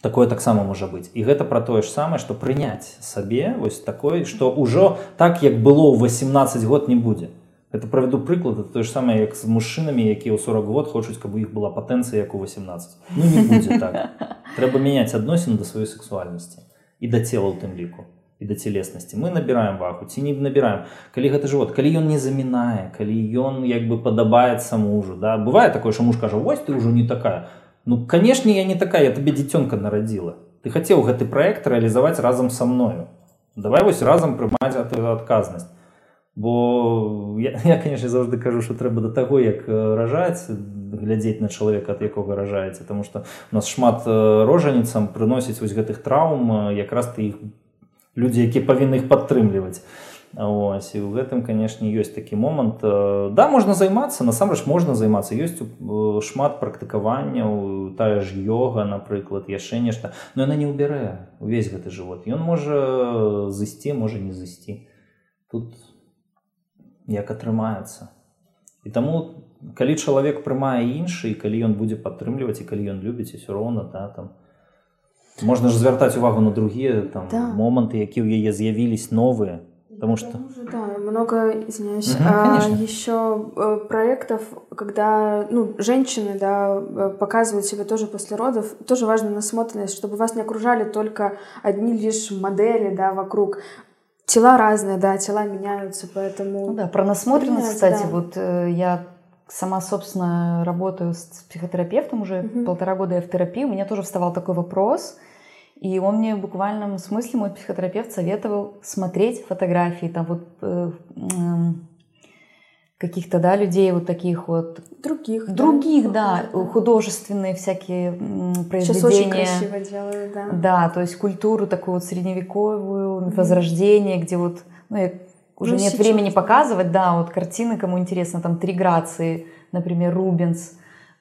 такое таксама можа быць і гэта пра тое ж самае што прыняць сабе вось такое што ўжо так як было ў 18 год не будзе это правяду прыклад тое ж самае як з мужчынамі якія ў 40 год хочуць каб іх была патэнцыя як у 18 ну, не будзе, так. [LAUGHS] трэба мяняць адносіны да сваёй сексуальнасці і да цела ў тым ліку і да целеснасці мы набіраем вагу ці не набіраем калі гэта жывот калі ён не замінае калі ён як бы падабаецца мужу да. Бывае такое що муж кажа вось ты ўжо не такая Ну канешне я не такая я табе дзіцёнка нарадзіла ты хацеў гэты праект рэалізаваць разам са мною. Давай вось разам прымаць адказнасць бо я, [LAUGHS] я конечно заўжды кажу что трэба да таго як ражаць глядзець на чалавека ад якога ражаеце тому что у нас шмат рожаніцам прыносіць вось гэтых траўм якраз ты іх людзі які павінны іх падтрымліваць Ось, і ў гэтым канешне ёсць такі момант да можна займацца насамрэч можна займацца ёсць шмат практыкаванняў тая ж йога напрыклад яшчэ нешта но яна не ўбярэ увесь гэты жывот ён можа зысці можа не зысці тут як атрымаецца і таму калі чалавек прымае іншы калі ён будзе падтрымліваць і калі ён любіць усё роўна да там. Можна ж звяртаць увагу на другія там да. моманты які ў яе з'явілись новыя Потому что... Да, много, извиняюсь, угу, а, еще э, проектов, когда ну, женщины да, э, показывают себя тоже после родов, тоже важна насмотренность, чтобы вас не окружали только одни лишь модели да, вокруг. Тела разные, да, тела меняются, поэтому... Ну да, про насмотренность, кстати, да. вот э, я сама, собственно, работаю с психотерапевтом уже угу. полтора года я в терапии, у меня тоже вставал такой вопрос – и он мне в буквальном смысле, мой психотерапевт, советовал смотреть фотографии там вот э, э, каких-то, да, людей вот таких вот. Других. Других, да, да, художественные всякие произведения. Сейчас очень красиво делают, да. Да, то есть культуру такую вот средневековую, mm-hmm. возрождение, где вот, ну, я, уже ну, нет сейчас, времени показывать, да, вот картины, кому интересно, там «Три грации», например, Рубенс –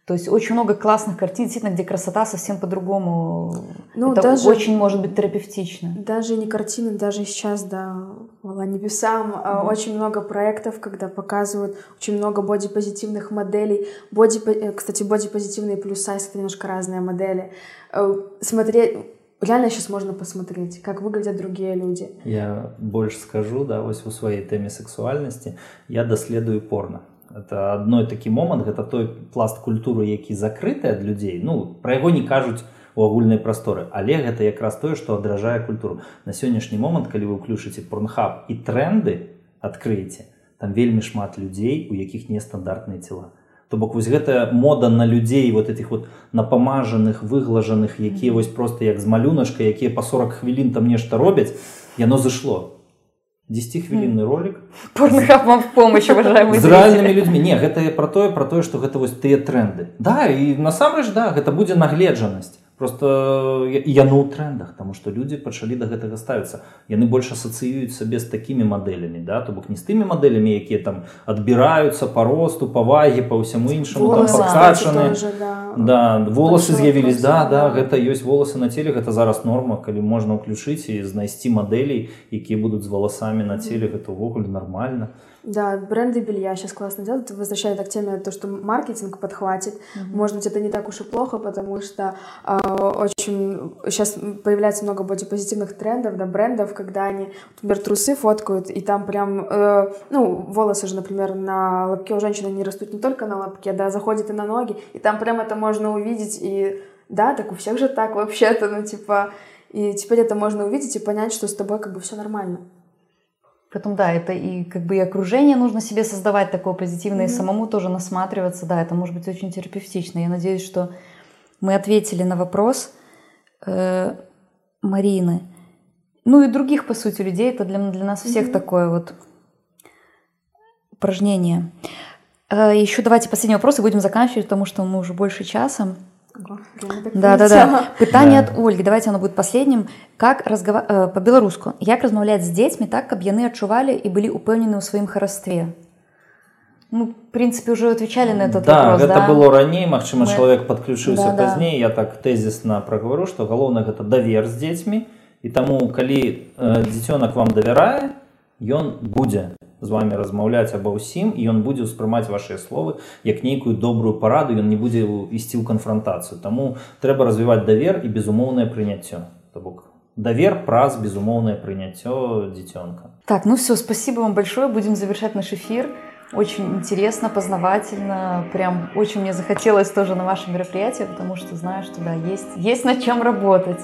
то есть очень много классных картин, действительно, где красота совсем по-другому. Ну, Это даже, очень может быть терапевтично. Даже не картины, даже сейчас, да, хвала небесам, mm-hmm. очень много проектов, когда показывают очень много бодипозитивных моделей. Боди, кстати, бодипозитивные плюс сайз — это немножко разные модели. Э, смотреть реально сейчас можно посмотреть, как выглядят другие люди. Я больше скажу, да, вось у своей теме сексуальности я доследую порно это адной такі момант гэта той пласт культуры які закрыты ад людзей. Ну пра яго не кажуць у агульнай прасторы але гэта якраз тое што адражае культуру. На сённяшні момант калі вы ўключыце порнхаб і тренды адкрыеце там вельмі шмат людзей у якіх нестандартныя цела. То бок вось гэта мода на людзей вот этих вот напамажаных выглажаных якія вось просто як з малюнашка якія па 40 хвілін там нешта робяць яно зашло 10хвілінны ролик порнхаб вам в помощь уважаемый з рэальнымі людзьмі не гэта про тое про тое что гэта вось тыя тренды да і насамрэч да гэта будзе нагледжанасць просто яно ў трендах тому что люди пачалі до гэтага ставіцца яны больш асацыююць сабе з такімі мадэлямі да то бок не з тымі мадэлямі якія там адбіраюцца по росту павагі по ўсяму іншаму пакачаны да, да волосы з'явілись да да гэта ёсць волосы на теле гэта зараз норма калі можна ўключыць і знайсці мадэлей якія будуць з валасамі на теле гэта увогуле нормально то Да, бренды белья сейчас классно делают. Возвращаясь к теме, то, что маркетинг подхватит. Mm-hmm. Может быть, это не так уж и плохо, потому что э, очень сейчас появляется много бодипозитивных трендов, да, брендов, когда они, например, трусы фоткают, и там прям, э, ну, волосы же, например, на лобке у женщины не растут не только на лобке, да, заходят и на ноги, и там прям это можно увидеть, и да, так у всех же так вообще-то, ну, типа, и теперь это можно увидеть и понять, что с тобой как бы все нормально. Потом, да, это и как бы и окружение нужно себе создавать такое позитивное, mm-hmm. и самому тоже насматриваться, да, это может быть очень терапевтично. Я надеюсь, что мы ответили на вопрос э, Марины. Ну и других, по сути, людей. Это для, для нас всех mm-hmm. такое вот упражнение. Э, еще давайте последний вопрос и будем заканчивать, потому что мы уже больше часа. Да, да, да. Пытанне ад Ольгі давайте оно будет последнім как разгава... Э, по-беларуску як размаўляць з дзецьмі так каб яны адчувалі і былі упэўнены ў сваім харастве? Ну прынцыпе уже отвечалі на этот да, вопрос, гэта да? было раней. Мачыма Мы... чалавек подключыўся да, пазней да. я так тэзісна прагавару што галоўна гэта давер з дзецьмі і таму калі э, дзіцёнак вам давярае ён будзе з вами размаўляць аба ўсім і ён будзе ўспрымаць вашыя словы як нейкую добрую параду ён не будзе ісці ў канфронтацыю Таму трэба развіваць давер і безумоўнае прыняццё то бок давер праз безумоўнае прыняццё дзіцёнка так ну все спасибо вам большое будем завершать наш эфир очень интересно познавательно прям очень мне захотелось тоже на ваше мероприятие потому что знаю что да есть есть над чем работать